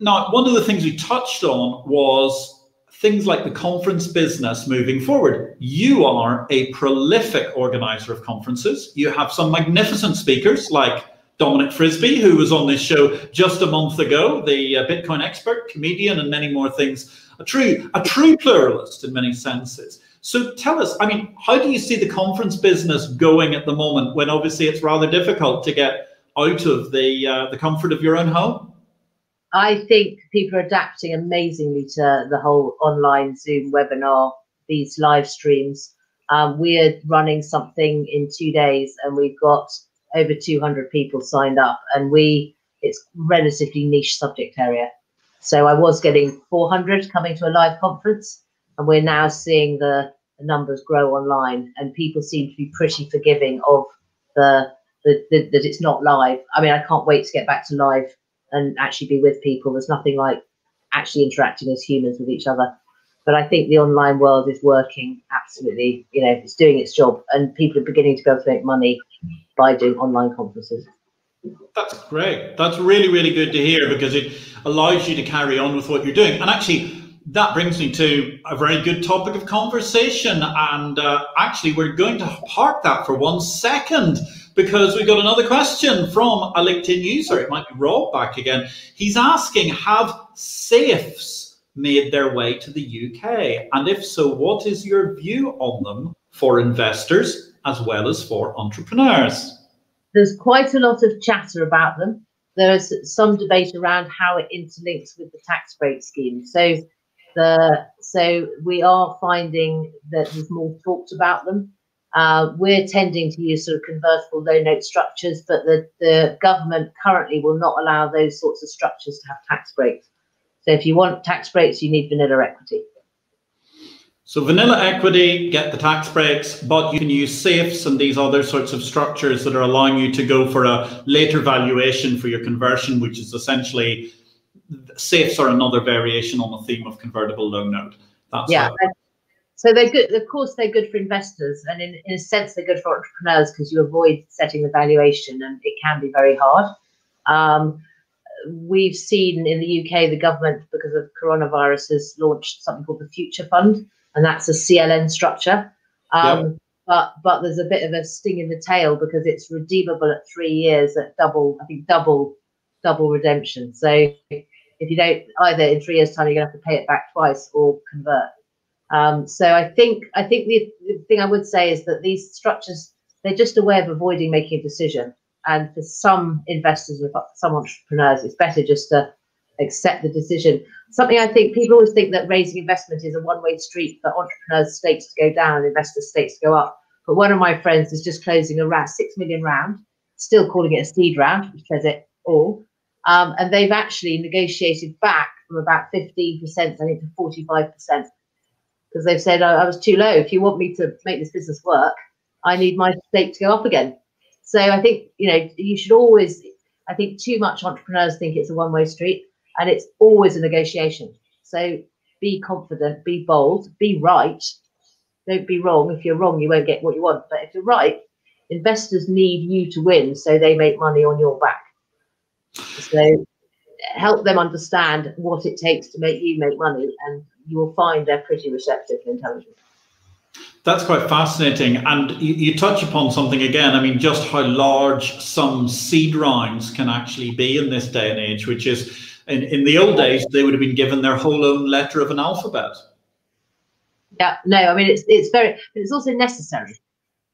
Now, one of the things we touched on was things like the conference business moving forward. You are a prolific organizer of conferences. You have some magnificent speakers like Dominic Frisby, who was on this show just a month ago, the uh, Bitcoin expert, comedian, and many more things. A true, a true pluralist in many senses. So tell us, I mean, how do you see the conference business going at the moment when obviously it's rather difficult to get out of the uh, the comfort of your own home? I think people are adapting amazingly to the whole online Zoom webinar, these live streams. Um, we're running something in two days, and we've got over 200 people signed up, and we it's relatively niche subject area. So I was getting 400 coming to a live conference, and we're now seeing the, numbers grow online, and people seem to be pretty forgiving of the, the, the that it's not live. I mean, I can't wait to get back to live and actually be with people. There's nothing like actually interacting as humans with each other. But I think the online world is working absolutely, you know, it's doing its job and people are beginning to be able to make money by doing online conferences. That's great. That's really, really good to hear because it allows you to carry on with what you're doing. And actually, that brings me to a very good topic of conversation. And uh, actually, we're going to park that for one second because we've got another question from a LinkedIn user. It might be Rob back again. He's asking Have safes made their way to the UK? And if so, what is your view on them for investors as well as for entrepreneurs? There's quite a lot of chatter about them. There is some debate around how it interlinks with the tax break scheme. So the so we are finding that there's more talked about them. Uh, we're tending to use sort of convertible loan note structures, but the, the government currently will not allow those sorts of structures to have tax breaks. So if you want tax breaks, you need vanilla equity. So vanilla equity, get the tax breaks, but you can use safes and these other sorts of structures that are allowing you to go for a later valuation for your conversion, which is essentially safes are another variation on the theme of convertible loan note. That's yeah. So they're good. Of course, they're good for investors, and in, in a sense, they're good for entrepreneurs because you avoid setting the valuation, and it can be very hard. Um, we've seen in the UK, the government, because of coronavirus, has launched something called the Future Fund, and that's a CLN structure. Um, yep. But but there's a bit of a sting in the tail because it's redeemable at three years at double, I think double double redemption. So if you don't either in three years' time, you're gonna have to pay it back twice or convert. Um, so I think I think the, the, thing I would say is that these structures they're just a way of avoiding making a decision. And for some investors or some entrepreneurs, it's better just to accept the decision. Something I think people always think that raising investment is a one-way street for entrepreneurs' stakes to go down, and investors' stakes to go up. But one of my friends is just closing a round, six million round, still calling it a seed round, which says it all. Um, and they've actually negotiated back from about 15%, I think, to 45% because they've said oh, I was too low. If you want me to make this business work, I need my stake to go up again. So I think you know you should always. I think too much entrepreneurs think it's a one-way street, and it's always a negotiation. So be confident, be bold, be right. Don't be wrong. If you're wrong, you won't get what you want. But if you're right, investors need you to win, so they make money on your back. So help them understand what it takes to make you make money, and you will find they're pretty receptive and intelligent. That's quite fascinating. And you, you, touch upon something again. I mean, just how large some seed rounds can actually be in this day and age, which is in, in the old days, they would have been given their whole own letter of an alphabet. Yeah, no, I mean, it's, it's very, but it's also necessary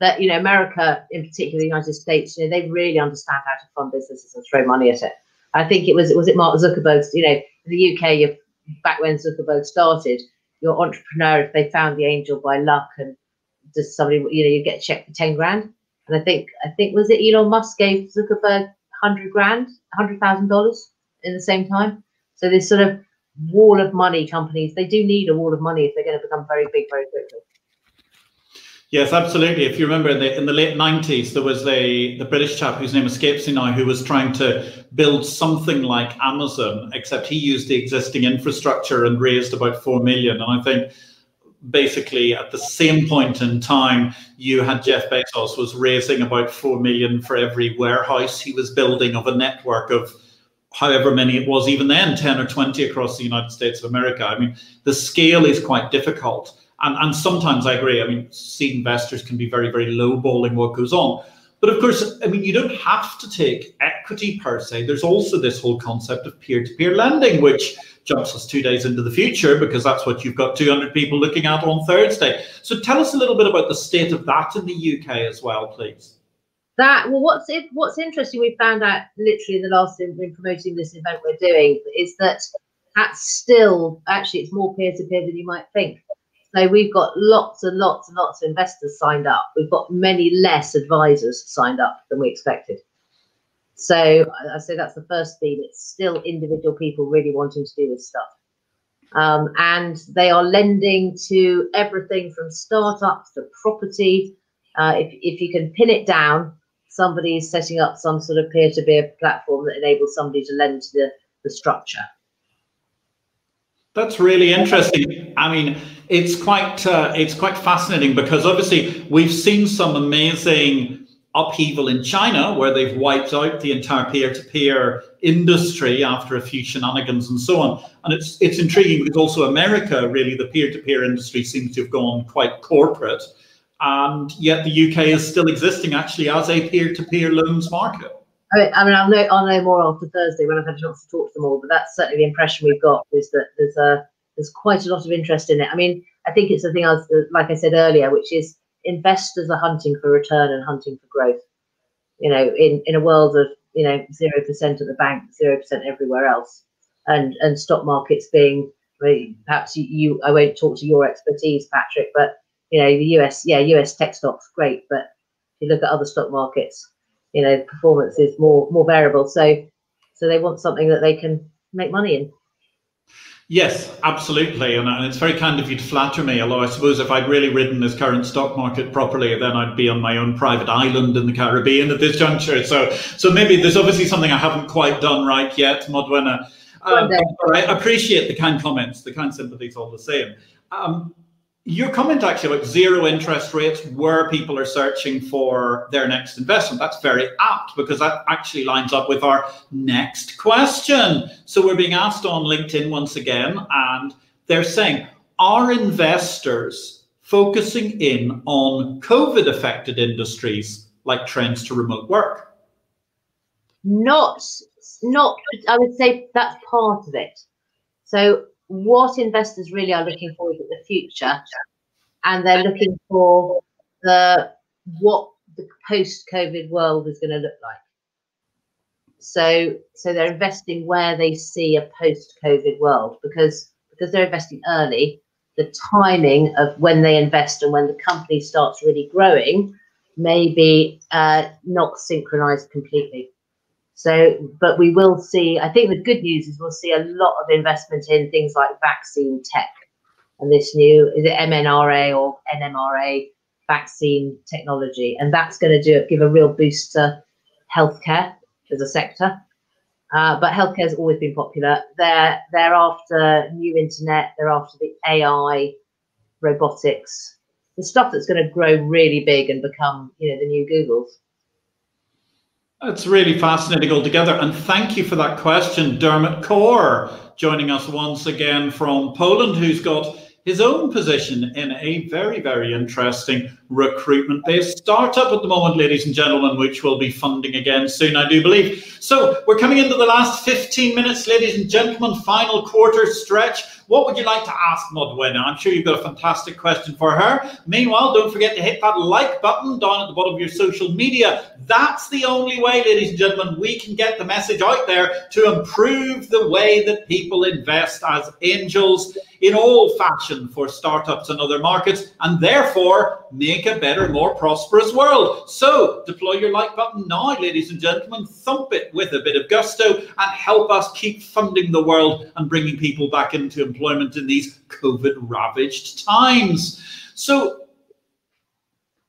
that, you know, America, in particular, the United States, you know, they really understand how to fund businesses and throw money at it. I think it was, was it Mark Zuckerberg's, you know, the UK, you back when Zuckerberg started, your entrepreneur, if they found the angel by luck and just somebody, you know, you get a check for 10 grand. And I think, I think, was it Elon Musk gave Zuckerberg 100 grand, $100,000 in the same time? So this sort of, wall of money companies, they do need a wall of money if they're going to become very big very quickly. Yes, absolutely. If you remember, in the, in the late '90s, there was a the British chap whose name escapes me now, who was trying to build something like Amazon, except he used the existing infrastructure and raised about four million. And I think basically at the same point in time, you had Jeff Bezos was raising about four million for every warehouse he was building of a network of however many it was even then, 10 or 20 across the United States of America. I mean, the scale is quite difficult. And, and sometimes I agree. I mean, seed investors can be very, very low balling what goes on. But of course, I mean, you don't have to take equity per se. There's also this whole concept of peer to peer lending, which jumps us two days into the future because that's what you've got 200 people looking at on Thursday. So tell us a little bit about the state of that in the UK as well, please. That well, what's it, what's interesting, we found out literally in the last in, in promoting this event we're doing is that that's still actually it's more peer to peer than you might think. So we've got lots and lots and lots of investors signed up. We've got many less advisors signed up than we expected. So I say that's the first theme. It's still individual people really wanting to do this stuff. Um, and they are lending to everything from startups to property. Uh, if, if you can pin it down, somebody is setting up some sort of peer-to-peer platform that enables somebody to lend to the, the structure. That's really interesting. I mean, it's quite uh, it's quite fascinating because obviously we've seen some amazing upheaval in China where they've wiped out the entire peer-to-peer industry after a few shenanigans and so on. And it's it's intriguing because also America, really, the peer-to-peer industry seems to have gone quite corporate, and yet the UK is still existing actually as a peer-to-peer loans market. I mean, I'll know, I'll know more after Thursday when I've had a chance to talk to them all, but that's certainly the impression we've got is that there's a there's quite a lot of interest in it. I mean, I think it's the thing I was, like I said earlier, which is investors are hunting for return and hunting for growth. You know, in, in a world of, you know, 0% at the bank, 0% everywhere else, and, and stock markets being, perhaps you, you, I won't talk to your expertise, Patrick, but, you know, the US, yeah, US tech stocks, great. But if you look at other stock markets, you know, performance is more, more variable. So, so they want something that they can make money in. Yes, absolutely. And, and, it's very kind of you to flatter me. Although I suppose if I'd really ridden this current stock market properly, then I'd be on my own private island in the Caribbean at this juncture. So, so maybe there's obviously something I haven't quite done right yet, Modwenna. Um, I appreciate the kind comments, the kind sympathies all the same. Um, your comment actually about zero interest rates where people are searching for their next investment that's very apt because that actually lines up with our next question. So we're being asked on linkedin once again and they're saying are investors focusing in on covid affected industries like trends to remote work? Not not i would say that's part of it. So what investors really are looking for is the future, and they're looking for the what the post-COVID world is going to look like. So, so they're investing where they see a post-COVID world because because they're investing early. The timing of when they invest and when the company starts really growing may be uh, not synchronized completely. So, but we will see, I think the good news is we'll see a lot of investment in things like vaccine tech and this new, is it mRNA or NMRA vaccine technology? And that's going to do give a real boost to healthcare as a sector. Uh, but healthcare has always been popular. They're, they're after new internet, they're after the AI, robotics, the stuff that's going to grow really big and become, you know, the new Googles. It's really fascinating altogether. And thank you for that question, Dermot Core, joining us once again from Poland, who's got his own position in a very, very interesting recruitment based startup at the moment, ladies and gentlemen, which we'll be funding again soon, I do believe. So we're coming into the last 15 minutes, ladies and gentlemen, final quarter stretch. What would you like to ask Modwenna? I'm sure you've got a fantastic question for her. Meanwhile, don't forget to hit that like button down at the bottom of your social media. That's the only way, ladies and gentlemen, we can get the message out there to improve the way that people invest as angels in all fashion for startups and other markets, and therefore make make a better, more prosperous world. So deploy your like button now, ladies and gentlemen. Thump it with a bit of gusto and help us keep funding the world and bringing people back into employment in these COVID ravaged times. So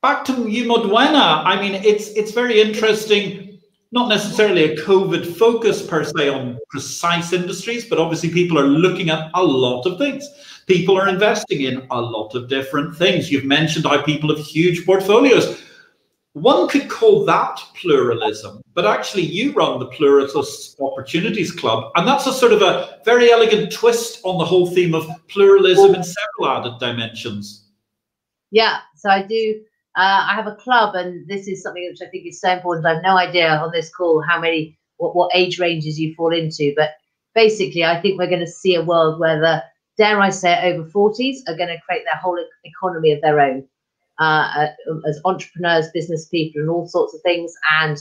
back to you, Modwenna. I mean, it's it's very interesting not necessarily a COVID focus per se on precise industries, but obviously people are looking at a lot of things. People are investing in a lot of different things. You've mentioned how people have huge portfolios. One could call that pluralism, but actually you run the Pluralist Opportunities Club, and that's a sort of a very elegant twist on the whole theme of pluralism in several added dimensions. Yeah, so I do uh, I have a club, and this is something which I think is so important. I have no idea on this call how many, what, what age ranges you fall into, but basically, I think we're going to see a world where the, dare I say, over 40s are going to create their whole economy of their own uh, uh, as entrepreneurs, business people, and all sorts of things. And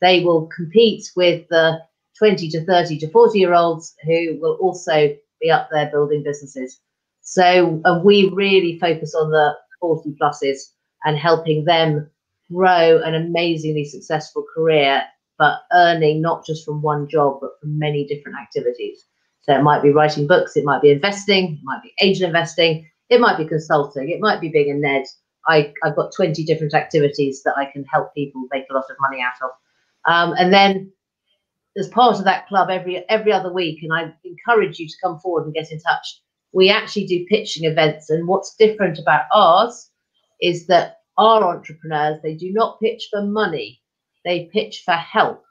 they will compete with the 20 to 30 to 40 year olds who will also be up there building businesses. So we really focus on the 40 pluses and helping them grow an amazingly successful career, but earning not just from one job, but from many different activities. It might be writing books, it might be investing, it might be angel investing, it might be consulting, it might be being a Ned. I, I've got 20 different activities that I can help people make a lot of money out of. Um, and then as part of that club every every other week, and I encourage you to come forward and get in touch. We actually do pitching events, and what's different about ours is that our entrepreneurs, they do not pitch for money, they pitch for help.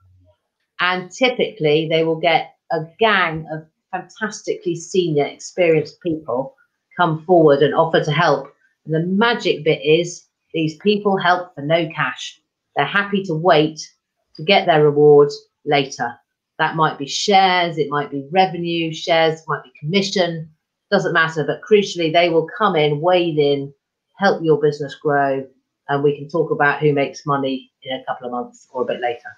And typically, they will get a gang of fantastically senior, experienced people come forward and offer to help. And the magic bit is these people help for no cash. They're happy to wait to get their reward later. That might be shares, it might be revenue, shares might be commission, doesn't matter. But crucially, they will come in, wade in, help your business grow, and we can talk about who makes money in a couple of months or a bit later.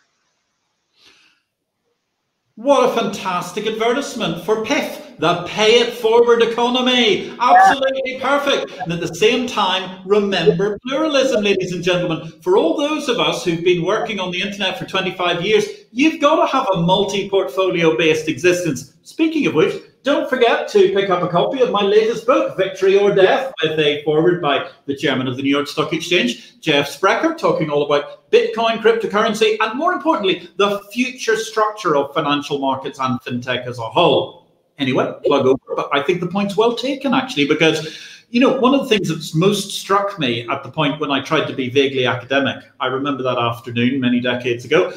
What a fantastic advertisement for PIF, the pay it forward economy. Absolutely perfect. And at the same time, remember pluralism, ladies and gentlemen. For all those of us who've been working on the internet for 25 years, you've got to have a multi portfolio based existence. Speaking of which, don't forget to pick up a copy of my latest book, Victory or Death, with a foreword by the chairman of the New York Stock Exchange, Jeff Sprecher, talking all about Bitcoin, cryptocurrency, and more importantly, the future structure of financial markets and fintech as a whole. Anyway, plug over, but I think the point's well taken actually, because you know, one of the things that's most struck me at the point when I tried to be vaguely academic, I remember that afternoon many decades ago.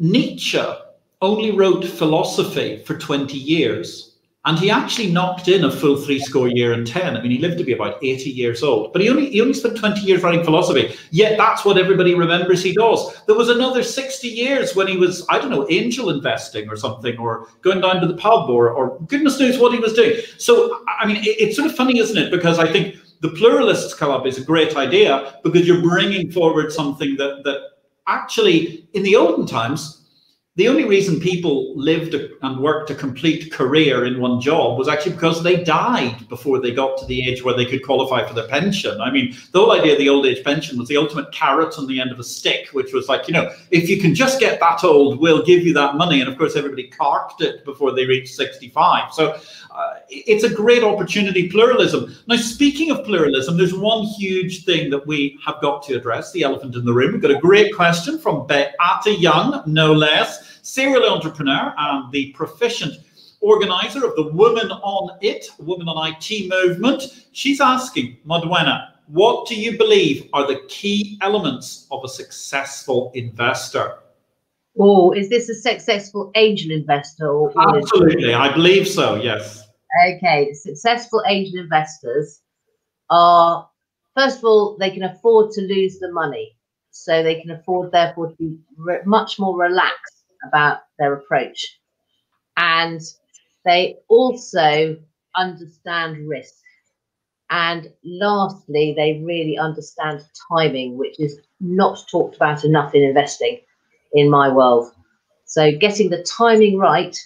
Nietzsche only wrote philosophy for 20 years. And he actually knocked in a full three score year and 10. I mean, he lived to be about 80 years old, but he only, he only spent 20 years writing philosophy. Yet that's what everybody remembers he does. There was another 60 years when he was, I don't know, angel investing or something, or going down to the pub, or, or goodness knows what he was doing. So, I mean, it, it's sort of funny, isn't it? Because I think the Pluralists Club is a great idea because you're bringing forward something that, that actually, in the olden times, the only reason people lived and worked a complete career in one job was actually because they died before they got to the age where they could qualify for their pension. I mean, the whole idea of the old age pension was the ultimate carrot on the end of a stick, which was like, you know, if you can just get that old, we'll give you that money. And of course, everybody carked it before they reached 65. So uh, it's a great opportunity, pluralism. Now, speaking of pluralism, there's one huge thing that we have got to address the elephant in the room. We've got a great question from Beata Young, no less serial entrepreneur and the proficient organizer of the Women on It, Women on IT movement. She's asking, Modwenna, what do you believe are the key elements of a successful investor? Oh, is this a successful angel investor? Or Absolutely, I believe so, yes. Okay, successful angel investors are, first of all, they can afford to lose the money. So they can afford, therefore, to be much more relaxed about their approach. And they also understand risk. And lastly, they really understand timing, which is not talked about enough in investing in my world. So, getting the timing right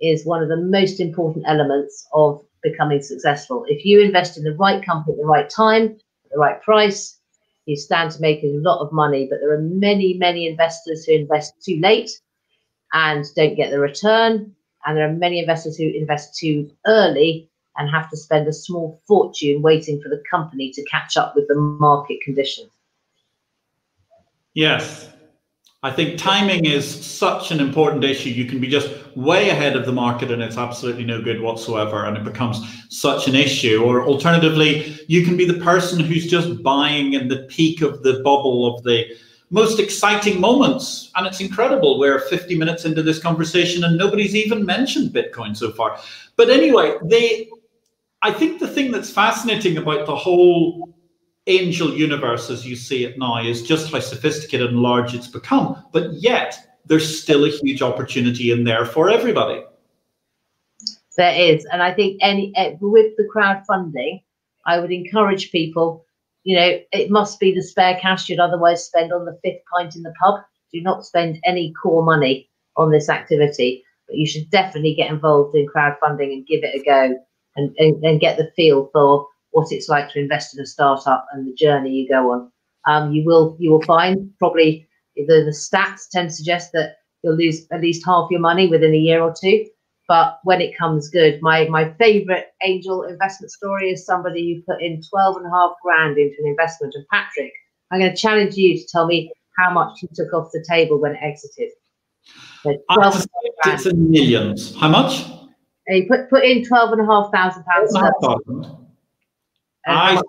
is one of the most important elements of becoming successful. If you invest in the right company at the right time, the right price, you stand to make a lot of money. But there are many, many investors who invest too late and don't get the return. And there are many investors who invest too early and have to spend a small fortune waiting for the company to catch up with the market conditions. Yes. I think timing is such an important issue. You can be just way ahead of the market and it's absolutely no good whatsoever and it becomes such an issue. Or alternatively, you can be the person who's just buying in the peak of the bubble of the most exciting moments. And it's incredible. We're 50 minutes into this conversation and nobody's even mentioned Bitcoin so far. But anyway, they I think the thing that's fascinating about the whole angel universe as you see it now is just how sophisticated and large it's become. But yet, there's still a huge opportunity in there for everybody. There is. And I think any eh, with the crowdfunding, I would encourage people, you know, it must be the spare cash you'd otherwise spend on the fifth pint in the pub. Do not spend any core money on this activity, but you should definitely get involved in crowdfunding and give it a go and, and, and get the feel for what it's like to invest in a startup and the journey you go on. Um, you will you will find probably the, the stats tend to suggest that you'll lose at least half your money within a year or two. But when it comes good, my my favorite angel investment story is somebody who put in 12 and a half grand into an investment. And Patrick, I'm going to challenge you to tell me how much he took off the table when it exited. So it's in millions. How much? he put put in twelve and a half thousand pounds. Uh, I,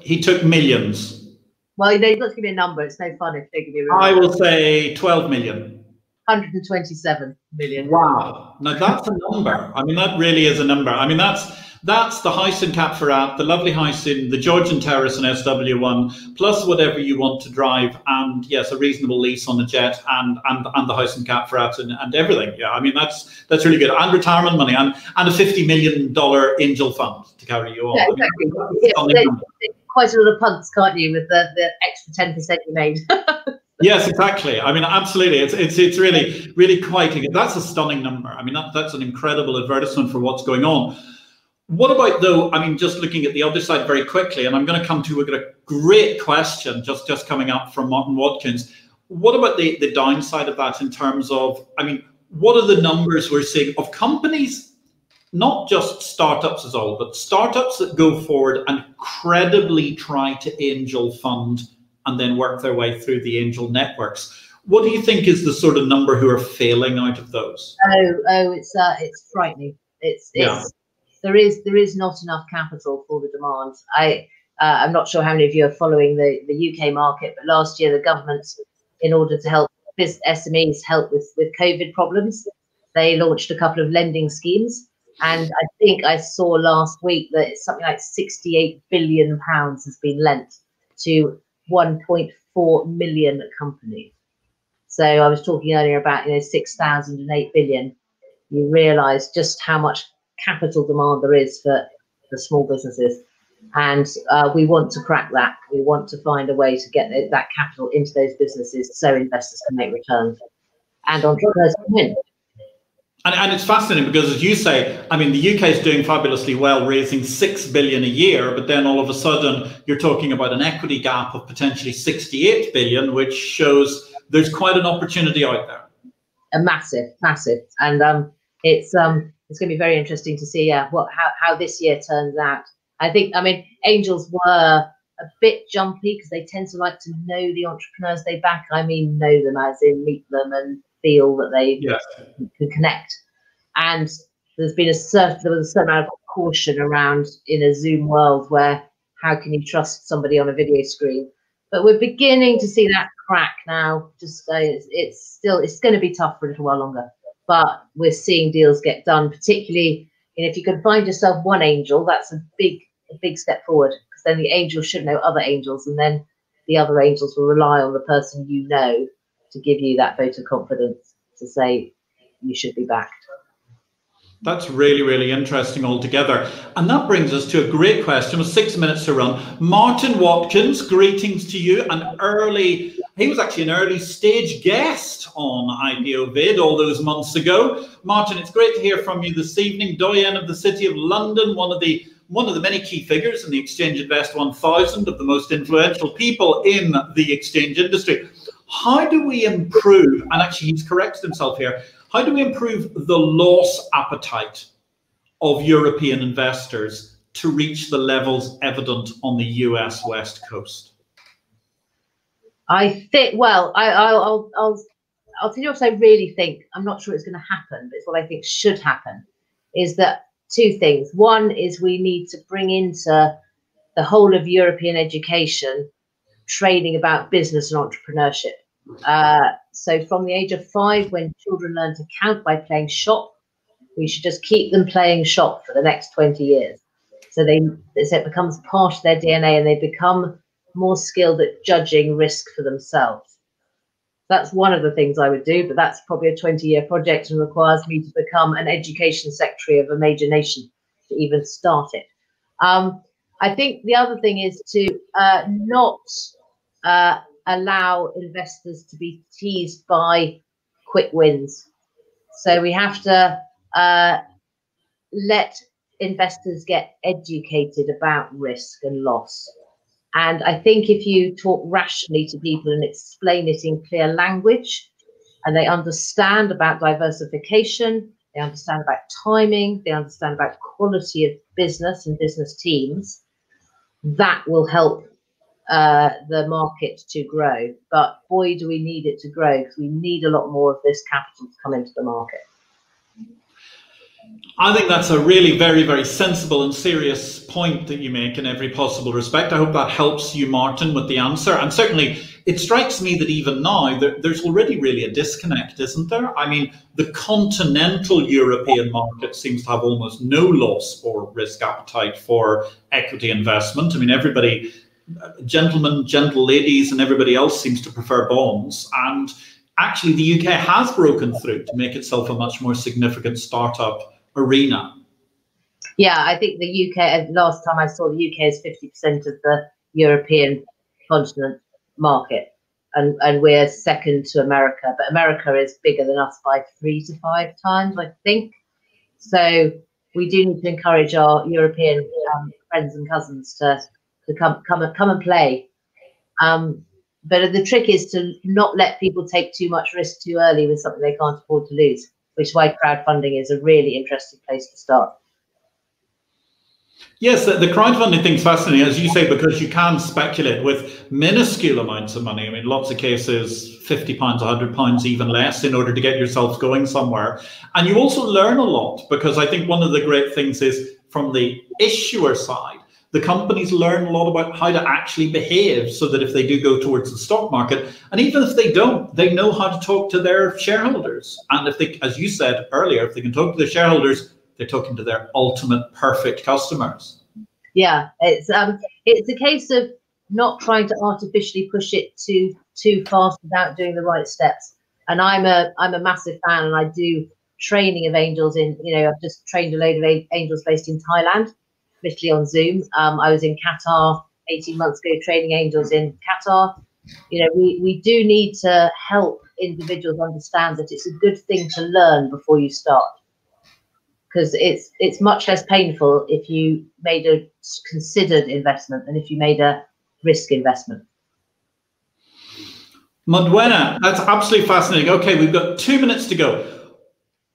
he took millions. Well, they've got to give me a number. It's no fun if they give you. I will say twelve million. 127 million. Wow. Now that's a number. I mean, that really is a number. I mean, that's that's the house in Cap Ferrat, the lovely house in the Georgian Terrace in SW1, plus whatever you want to drive, and yes, a reasonable lease on the jet, and and, and the house in Cap Ferrat and, and everything. Yeah, I mean that's that's really good, and retirement money, and and a fifty million dollar angel fund to carry you on. Yeah, exactly. I mean, yeah, quite a lot of punts, can't you, with the, the extra ten percent you made. yes, exactly. I mean, absolutely. It's it's it's really really quite. That's a stunning number. I mean, that, that's an incredible advertisement for what's going on. What about though? I mean, just looking at the other side very quickly, and I'm going to come to a, great question just just coming up from Martin Watkins. What about the the downside of that in terms of? I mean, what are the numbers we're seeing of companies? Not just startups as all, but startups that go forward and credibly try to angel fund and then work their way through the angel networks. What do you think is the sort of number who are failing out of those? Oh, oh, it's uh, it's frightening. It's it's yeah there is there is not enough capital for the demand. I uh, I'm not sure how many of you are following the, the UK market, but last year the government, in order to help SMEs help with, with COVID problems, they launched a couple of lending schemes. And I think I saw last week that it's something like 68 billion pounds has been lent to 1.4 million companies. So I was talking earlier about you know 6,000 and 8 billion. You realise just how much capital demand there is for the small businesses. And uh, we want to crack that. We want to find a way to get that capital into those businesses so investors can make returns and entrepreneurs can win. And, and it's fascinating because, as you say, I mean, the UK is doing fabulously well, raising six billion a year, but then all of a sudden you're talking about an equity gap of potentially 68 billion, which shows there's quite an opportunity out there. A massive, massive, and um, it's um, it's going to be very interesting to see uh, what how, how this year turns out. I think, I mean, Angels were a bit jumpy because they tend to like to know the entrepreneurs they back. I mean, know them as in meet them and feel that they yes. can connect. And there's been a certain there was a certain amount of caution around in a Zoom world where how can you trust somebody on a video screen? But we're beginning to see that crack now. Just uh, it's, it's still it's going to be tough for a little while longer but we're seeing deals get done, particularly if you can find yourself one angel, that's a big, a big step forward because then the angel should know other angels, and then the other angels will rely on the person you know to give you that vote of confidence to say you should be backed. That's really, really interesting altogether. And that brings us to a great question with six minutes to run. Martin Watkins, greetings to you, an early He was actually an early stage guest on IPO Vid all those months ago. Martin, it's great to hear from you this evening. Doyen of the City of London, one of the one of the many key figures in the Exchange Invest 1000 of the most influential people in the exchange industry. How do we improve, and actually he's corrected himself here, how do we improve the loss appetite of European investors to reach the levels evident on the US West Coast? I think. Well, I, will I'll, I'll, I'll tell you what I really think. I'm not sure it's going to happen, but it's what I think should happen. Is that two things? One is we need to bring into the whole of European education training about business and entrepreneurship. Uh, so from the age of five, when children learn to count by playing shop, we should just keep them playing shop for the next 20 years. So they so it becomes part of their DNA and they become more skilled at judging risk for themselves. That's one of the things I would do, but that's probably a 20 year project and requires me to become an education secretary of a major nation to even start it. Um, I think the other thing is to uh, not uh, allow investors to be teased by quick wins. So we have to uh, let investors get educated about risk and loss. And I think if you talk rationally to people and explain it in clear language, and they understand about diversification, they understand about timing, they understand about quality of business and business teams, that will help uh, the market to grow. But boy, do we need it to grow because we need a lot more of this capital to come into the market. I think that's a really very, very sensible and serious point that you make in every possible respect. I hope that helps you, Martin, with the answer. And certainly, it strikes me that even now there, there's already really a disconnect, isn't there? I mean, the continental European market seems to have almost no loss or risk appetite for equity investment. I mean, everybody, gentlemen, gentle ladies, and everybody else seems to prefer bonds. And actually, the UK has broken through to make itself a much more significant startup arena. Yeah, I think the UK, last time I saw the UK is 50% of the European continent market. And, and we're second to America, but America is bigger than us by three to five times, I think. So we do need to encourage our European um, friends and cousins to, to come come and come and play. Um, but the trick is to not let people take too much risk too early with something they can't afford to lose which is why crowdfunding is a really interesting place to start. Yes, the, the crowdfunding thing's fascinating, as you say, because you can speculate with minuscule amounts of money. I mean, lots of cases, fifty pounds, hundred pounds, even less, in order to get yourself going somewhere. And you also learn a lot because I think one of the great things is from the issuer side, the companies learn a lot about how to actually behave so that if they do go towards the stock market, and even if they don't, they know how to talk to their shareholders. And if they, as you said earlier, if they can talk to their shareholders, they're talking to their ultimate perfect customers. Yeah, it's um, it's a case of not trying to artificially push it too too fast without doing the right steps. And I'm a I'm a massive fan, and I do training of angels in. You know, I've just trained a load of angels based in Thailand admittedly on Zoom. Um, I was in Qatar 18 months ago training angels in Qatar. You know, we, we do need to help individuals understand that it's a good thing to learn before you start. Because it's it's much less painful if you made a considered investment than if you made a risk investment. Modwenna, that's absolutely fascinating. Okay, we've got two minutes to go.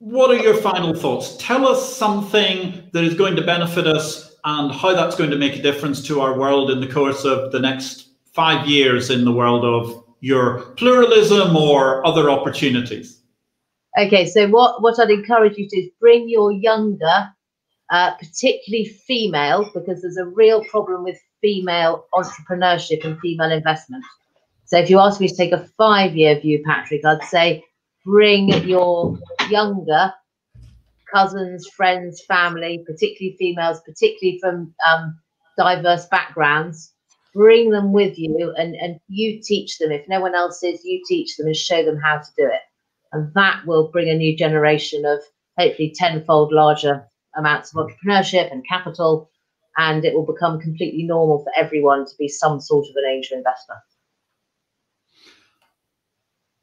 What are your final thoughts? Tell us something that is going to benefit us and how that's going to make a difference to our world in the course of the next five years in the world of your pluralism or other opportunities? Okay, so what, what I'd encourage you to is bring your younger, uh, particularly female, because there's a real problem with female entrepreneurship and female investment. So if you ask me to take a five year view, Patrick, I'd say bring your younger cousins, friends, family, particularly females, particularly from um, diverse backgrounds, bring them with you and, and you teach them. If no one else is, you teach them and show them how to do it. And that will bring a new generation of hopefully tenfold larger amounts of entrepreneurship and capital. And it will become completely normal for everyone to be some sort of an angel investor.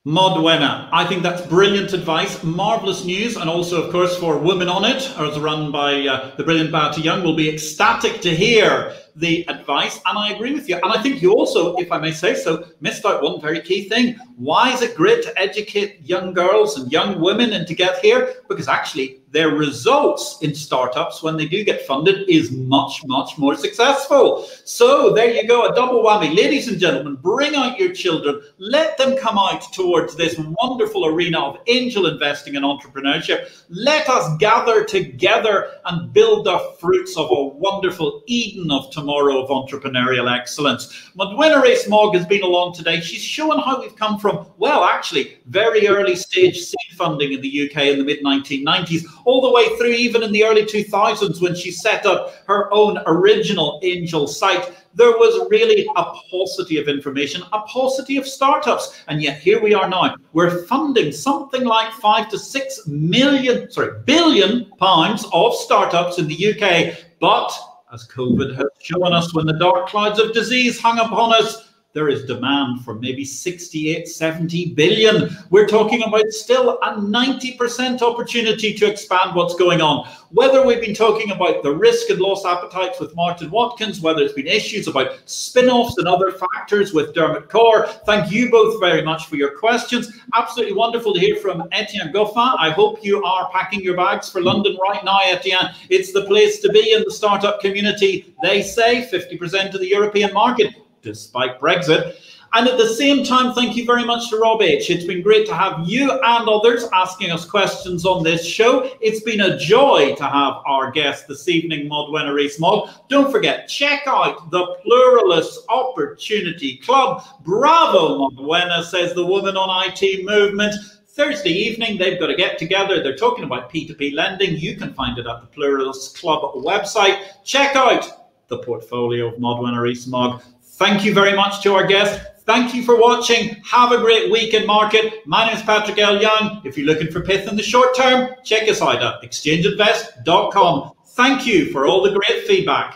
Modwenna. I think that's brilliant advice, marvelous news, and also, of course, for Women on It, as run by uh, the brilliant Beata Young, will be ecstatic to hear the advice. And I agree with you. And I think you also, if I may say so, missed out one very key thing. Why is it great to educate young girls and young women and to get here? Because actually, their results in startups when they do get funded is much, much more successful. So there you go, a double whammy. Ladies and gentlemen, bring out your children. Let them come out towards this wonderful arena of angel investing and entrepreneurship. Let us gather together and build the fruits of a wonderful Eden of tomorrow of entrepreneurial excellence. Modwenna Rees Mogg has been along today. She's shown how we've come from, well, actually, very early stage seed funding in the UK in the mid 1990s all the way through even in the early 2000s when she set up her own original Angel site. There was really a paucity of information, a paucity of startups. And yet here we are now. We're funding something like five to six million, sorry, billion pounds of startups in the UK. But as COVID has shown us when the dark clouds of disease hung upon us, there is demand for maybe 68, 70 billion. We're talking about still a 90% opportunity to expand what's going on. Whether we've been talking about the risk and loss appetites with Martin Watkins, whether it's been issues about spin offs and other factors with Dermot Corr, thank you both very much for your questions. Absolutely wonderful to hear from Etienne Goffin. I hope you are packing your bags for London right now, Etienne. It's the place to be in the startup community. They say 50% of the European market despite Brexit. And at the same time, thank you very much to Rob H. It's been great to have you and others asking us questions on this show. It's been a joy to have our guest this evening, Modwenna Rees Mogg. Don't forget, check out the Pluralist Opportunity Club. Bravo, Modwenna, says the Woman on IT movement. Thursday evening, they've got to get together. They're talking about P2P lending. You can find it at the Pluralist Club website. Check out the portfolio of Modwenna Rees Mogg. Thank you very much to our guests. Thank you for watching. Have a great week in market. My name is Patrick L. Young. If you're looking for pith in the short term, check us out at exchangeinvest.com. Thank you for all the great feedback.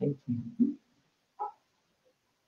Thank you.